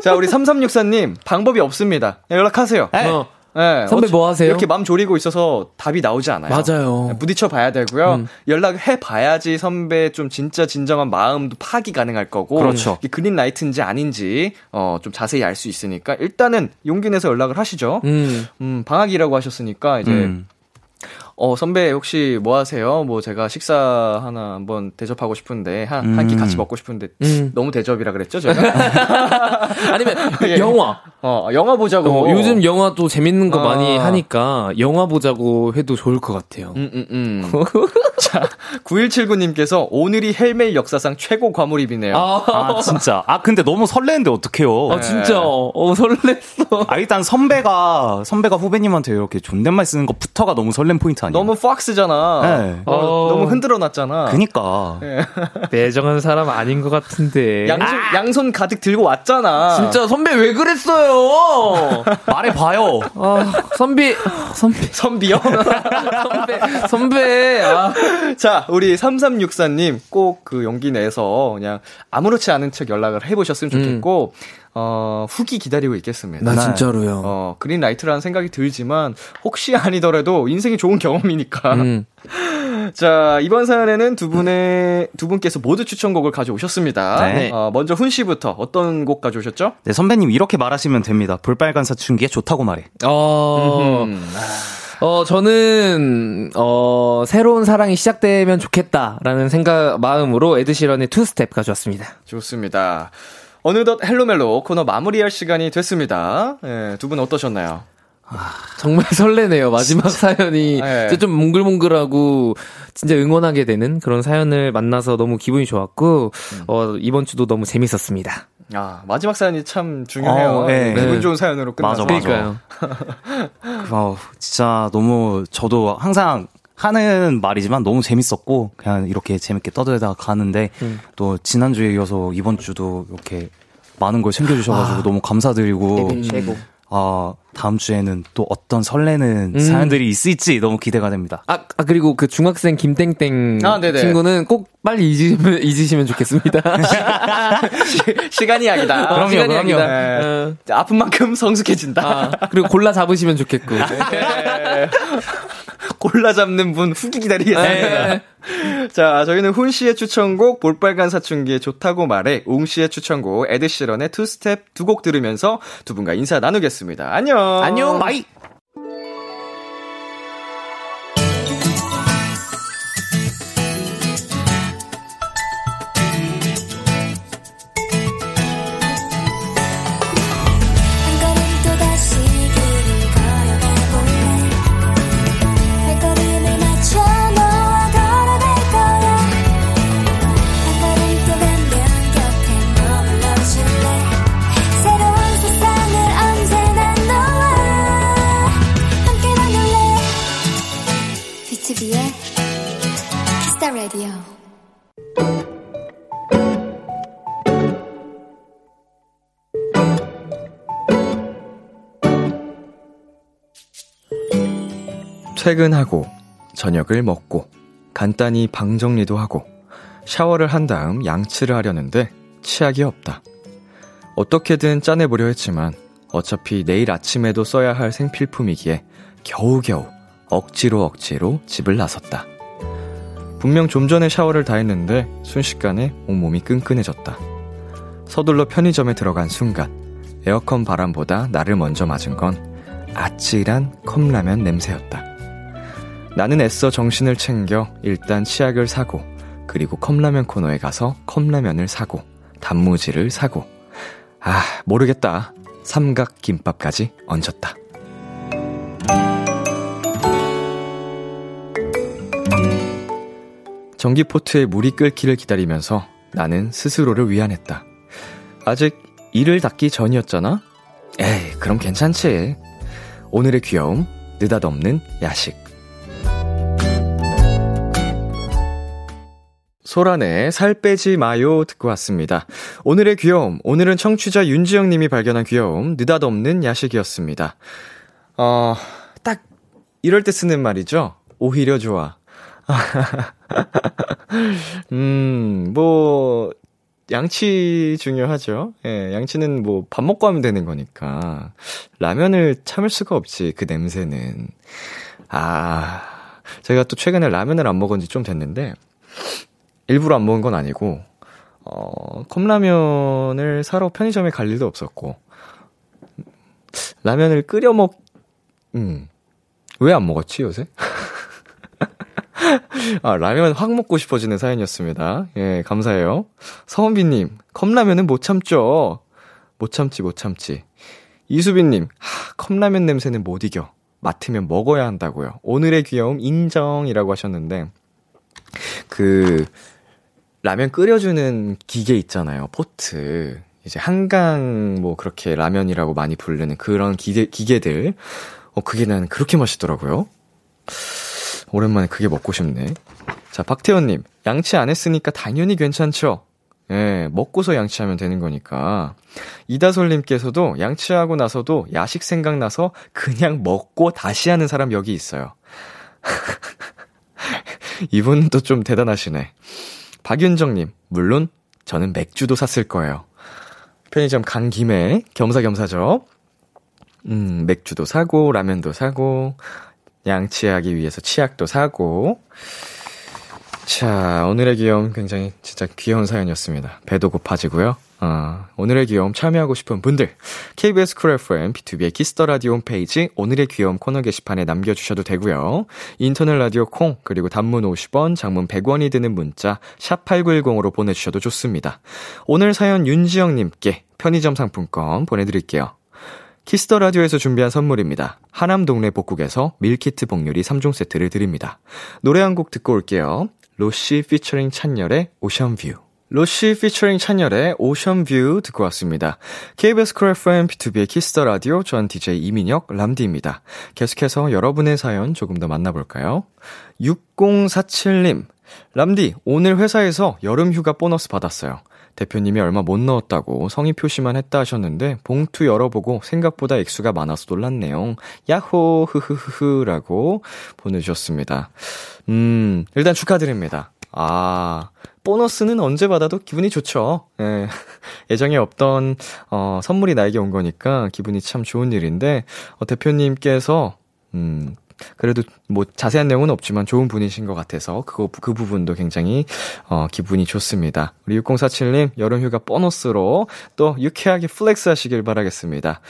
자, 우리 3364님 방법이 없습니다. 연락하세요. 어. 네, 선배 뭐 하세요? 이렇게 마음 졸이고 있어서 답이 나오지 않아요. 맞아요. 네, 부딪혀 봐야 되고요. 음. 연락해 봐야지 선배 좀 진짜 진정한 마음도 파악이 가능할 거고. 그렇죠. 이게 그린 라이트인지 아닌지 어, 좀 자세히 알 수 있으니까 일단은 용기 내서 연락을 하시죠. 음. 음, 방학이라고 하셨으니까 이제 음. 어 선배 혹시 뭐 하세요? 뭐 제가 식사 하나 한번 대접하고 싶은데 한 한끼 음. 같이 먹고 싶은데 음. 너무 대접이라 그랬죠 제가? (laughs) 아니면 예. 영화. 어 영화 보자고. 어, 요즘 영화 또 재밌는 거 아. 많이 하니까 영화 보자고 해도 좋을 것 같아요. 음, 음, 음. (laughs) 자, 9179님께서 오늘이 헬메일 역사상 최고 과몰입이네요. 아, 아, 진짜. 아, 근데 너무 설레는데 어떡해요. 아, 진짜. 어, 설렜어. 아, 일단 선배가, 선배가 후배님한테 이렇게 존댓말 쓰는 것부터가 너무 설렘 포인트 아니에요? 너무 폭스잖아. 네. 어, 어. 너무 흔들어 놨잖아. 그니까. 매정한 사람 아닌 것 같은데. 양손, 양손 가득 들고 왔잖아. 진짜 선배 왜 그랬어요? (laughs) 말해봐요. 아, 선비, 선배, 선비요? (laughs) 선배, 선배. 아, (laughs) 자, 우리 3364님 꼭 그 용기 내서 그냥 아무렇지 않은 척 연락을 해보셨으면 좋겠고, 어, 후기 기다리고 있겠습니다. 나 진짜로요. 어, 그린라이트라는 생각이 들지만, 혹시 아니더라도 인생이 좋은 경험이니까. 음. (laughs) 자, 이번 사연에는 두 분의, 두 분께서 모두 추천곡을 가져오셨습니다. 네. 어, 먼저 훈 씨부터 어떤 곡 가져오셨죠? 네, 선배님 이렇게 말하시면 됩니다. 볼빨간 사춘기의 좋다고 말해. 어, 음, 어, 저는, 어, 새로운 사랑이 시작되면 좋겠다라는 생각, 마음으로 에드시런의 Two Step 가져왔습니다. 좋습니다. 어느덧 헬로멜로 코너 마무리할 시간이 됐습니다. 예, 두 분 어떠셨나요? 정말 (laughs) 설레네요. 마지막 사연이 네. 진짜 좀 몽글몽글하고 진짜 응원하게 되는 그런 사연을 만나서 너무 기분이 좋았고 어, 이번 주도 너무 재밌었습니다. 아, 마지막 사연이 참 중요해요. 어, 네. 기분 네. 좋은 사연으로 끝나서. 맞아, 맞아. 그러니까요. 어, 진짜 너무 저도 항상 하는 말이지만 너무 재밌었고 그냥 이렇게 재밌게 떠들다 가는데 음. 또 지난주에 이어서 이번 주도 이렇게 많은 걸 챙겨주셔가지고 너무 감사드리고 에드는 최고. 아 다음 주에는 또 어떤 설레는 음. 사연들이 있을지 너무 기대가 됩니다. 아, 아, 그리고 그 중학생 김땡땡 아. 친구는 꼭 빨리 잊으시면, 잊으시면 좋겠습니다. (laughs) 시간이 약이다. 그럼요, 시간이 그럼요. 약이다. 어. 네. 아픈 만큼 (laughs) 성숙해진다. 아, 그리고 골라 잡으시면 좋겠고. (laughs) 네. 골라 잡는 분 후기 기다리겠습니다. 네. 자, 저희는 훈 씨의 추천곡 볼빨간 사춘기의 좋다고 말해, 웅 씨의 추천곡 에드시런의 Two Step 두 곡 들으면서 두 분과 인사 나누겠습니다. 안녕. 안녕, bye! BTOB의 키스 더 라디오. 퇴근하고 저녁을 먹고 간단히 방 정리도 하고 샤워를 한 다음 양치를 하려는데 치약이 없다. 어떻게든 짜내보려 했지만 어차피 내일 아침에도 써야 할 생필품이기에 겨우겨우 억지로 억지로 집을 나섰다. 분명 좀 전에 샤워를 다 했는데 순식간에 온몸이 끈끈해졌다. 서둘러 편의점에 들어간 순간 에어컨 바람보다 나를 먼저 맞은 건 아찔한 컵라면 냄새였다. 나는 애써 정신을 챙겨 일단 치약을 사고 그리고 컵라면 코너에 가서 컵라면을 사고 단무지를 사고 아 모르겠다 삼각 김밥까지 얹었다. 전기포트에 물이 끓기를 기다리면서 나는 스스로를 위안했다. 아직 이를 닫기 전이었잖아? 에이, 그럼 괜찮지. 오늘의 귀여움, 느닷없는 야식. 소란의 살 빼지 마요 듣고 왔습니다. 오늘의 귀여움, 오늘은 청취자 윤지영 님이 발견한 귀여움, 느닷없는 야식이었습니다. 어, 딱 이럴 때 쓰는 말이죠. 오히려 좋아. (laughs) (laughs) 음, 뭐, 양치 중요하죠. 예, 양치는 뭐 밥 먹고 하면 되는 거니까. 라면을 참을 수가 없지, 그 냄새는. 아, 제가 또 최근에 라면을 안 먹은 지 좀 됐는데, 일부러 안 먹은 건 아니고, 어, 컵라면을 사러 편의점에 갈 일도 없었고, 라면을 끓여 먹, 음, 왜 안 먹었지, 요새? 아, 라면 확 먹고 싶어지는 사연이었습니다. 예, 감사해요. 서원비님, 컵라면은 못 참죠. 못 참지, 못 참지. 이수빈님, 하, 컵라면 냄새는 못 이겨. 맡으면 먹어야 한다고요. 오늘의 귀여움 인정이라고 하셨는데, 그, 라면 끓여주는 기계 있잖아요. 포트. 이제 한강 뭐 그렇게 라면이라고 많이 부르는 그런 기계, 기계들. 어, 그게 난 그렇게 맛있더라고요. 오랜만에 그게 먹고 싶네. 자, 박태원님, 양치 안 했으니까 당연히 괜찮죠? 예, 먹고서 양치하면 되는 거니까. 이다솔님께서도 양치하고 나서도 야식 생각나서 그냥 먹고 다시 하는 사람 여기 있어요. (laughs) 이분도 좀 대단하시네. 박윤정님, 물론 저는 맥주도 샀을 거예요. 편의점 간 김에 겸사겸사죠. 음, 맥주도 사고, 라면도 사고, 양치하기 위해서 치약도 사고. 자, 오늘의 귀여움 굉장히 진짜 귀여운 사연이었습니다. 배도 고파지고요. 어, 오늘의 귀여움 참여하고 싶은 분들, KBS 쿨 FM, BTOB의 키스 더 라디오 홈페이지 오늘의 귀여움 코너 게시판에 남겨주셔도 되고요. 인터넷 라디오 콩, 그리고 단문 50원, 장문 100원이 드는 문자, 샵8910으로 보내주셔도 좋습니다. 오늘 사연 윤지영님께 편의점 상품권 보내드릴게요. 키스 더 라디오에서 준비한 선물입니다. 하남 동네 복국에서 밀키트 복요리 3종 세트를 드립니다. 노래 한 곡 듣고 올게요. 로시 피처링 찬열의 Ocean View. 로시 피처링 찬열의 Ocean View 듣고 왔습니다. KBS 쿨 FM BTOB의 키스 더 라디오 전 DJ 이민혁 람디입니다. 계속해서 여러분의 사연 조금 더 만나볼까요? 6047님. 람디, 오늘 회사에서 여름 휴가 보너스 받았어요. 대표님이 얼마 못 넣었다고 성의 표시만 했다 하셨는데 봉투 열어보고 생각보다 액수가 많아서 놀랐네요. 야호 흐흐흐흐라고 보내주셨습니다. 음 일단 축하드립니다. 아 보너스는 언제 받아도 기분이 좋죠. 예. (laughs) 예정에 없던 어 선물이 나에게 온 거니까 기분이 참 좋은 일인데 어, 대표님께서 음 그래도 뭐 자세한 내용은 없지만 좋은 분이신 것 같아서 그거 그 부분도 굉장히 어 기분이 좋습니다. 우리 6047님 여름 휴가 보너스로 또 유쾌하게 flex 하시길 바라겠습니다.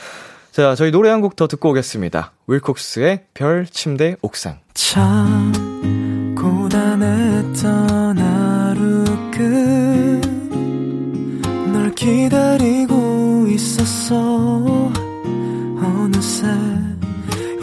자, 저희 노래 한 곡 더 듣고 오겠습니다. 윌콕스의 별 침대 옥상. 참 고단했던 하루 끝널 기다리고 있었어 어느새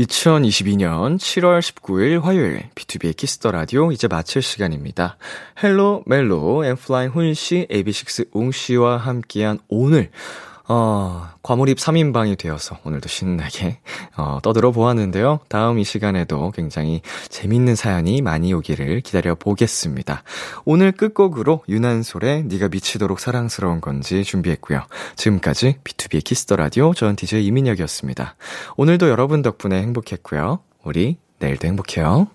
2022년 7월 19일 화요일 BTOB의 키스 더 라디오 이제 마칠 시간입니다. 헬로 멜로 엔플라잉 훈 씨, AB6IX 웅 씨와 함께한 오늘 어, 과몰입 3인방이 되어서 오늘도 신나게 어, 떠들어 보았는데요. 다음 이 시간에도 굉장히 재밌는 사연이 많이 오기를 기다려 보겠습니다. 오늘 끝곡으로 유난솔의 네가 미치도록 사랑스러운 건지 준비했고요. 지금까지 BTOB의 키스 더 라디오 전 DJ 이민혁이었습니다. 오늘도 여러분 덕분에 행복했고요. 우리 내일도 행복해요.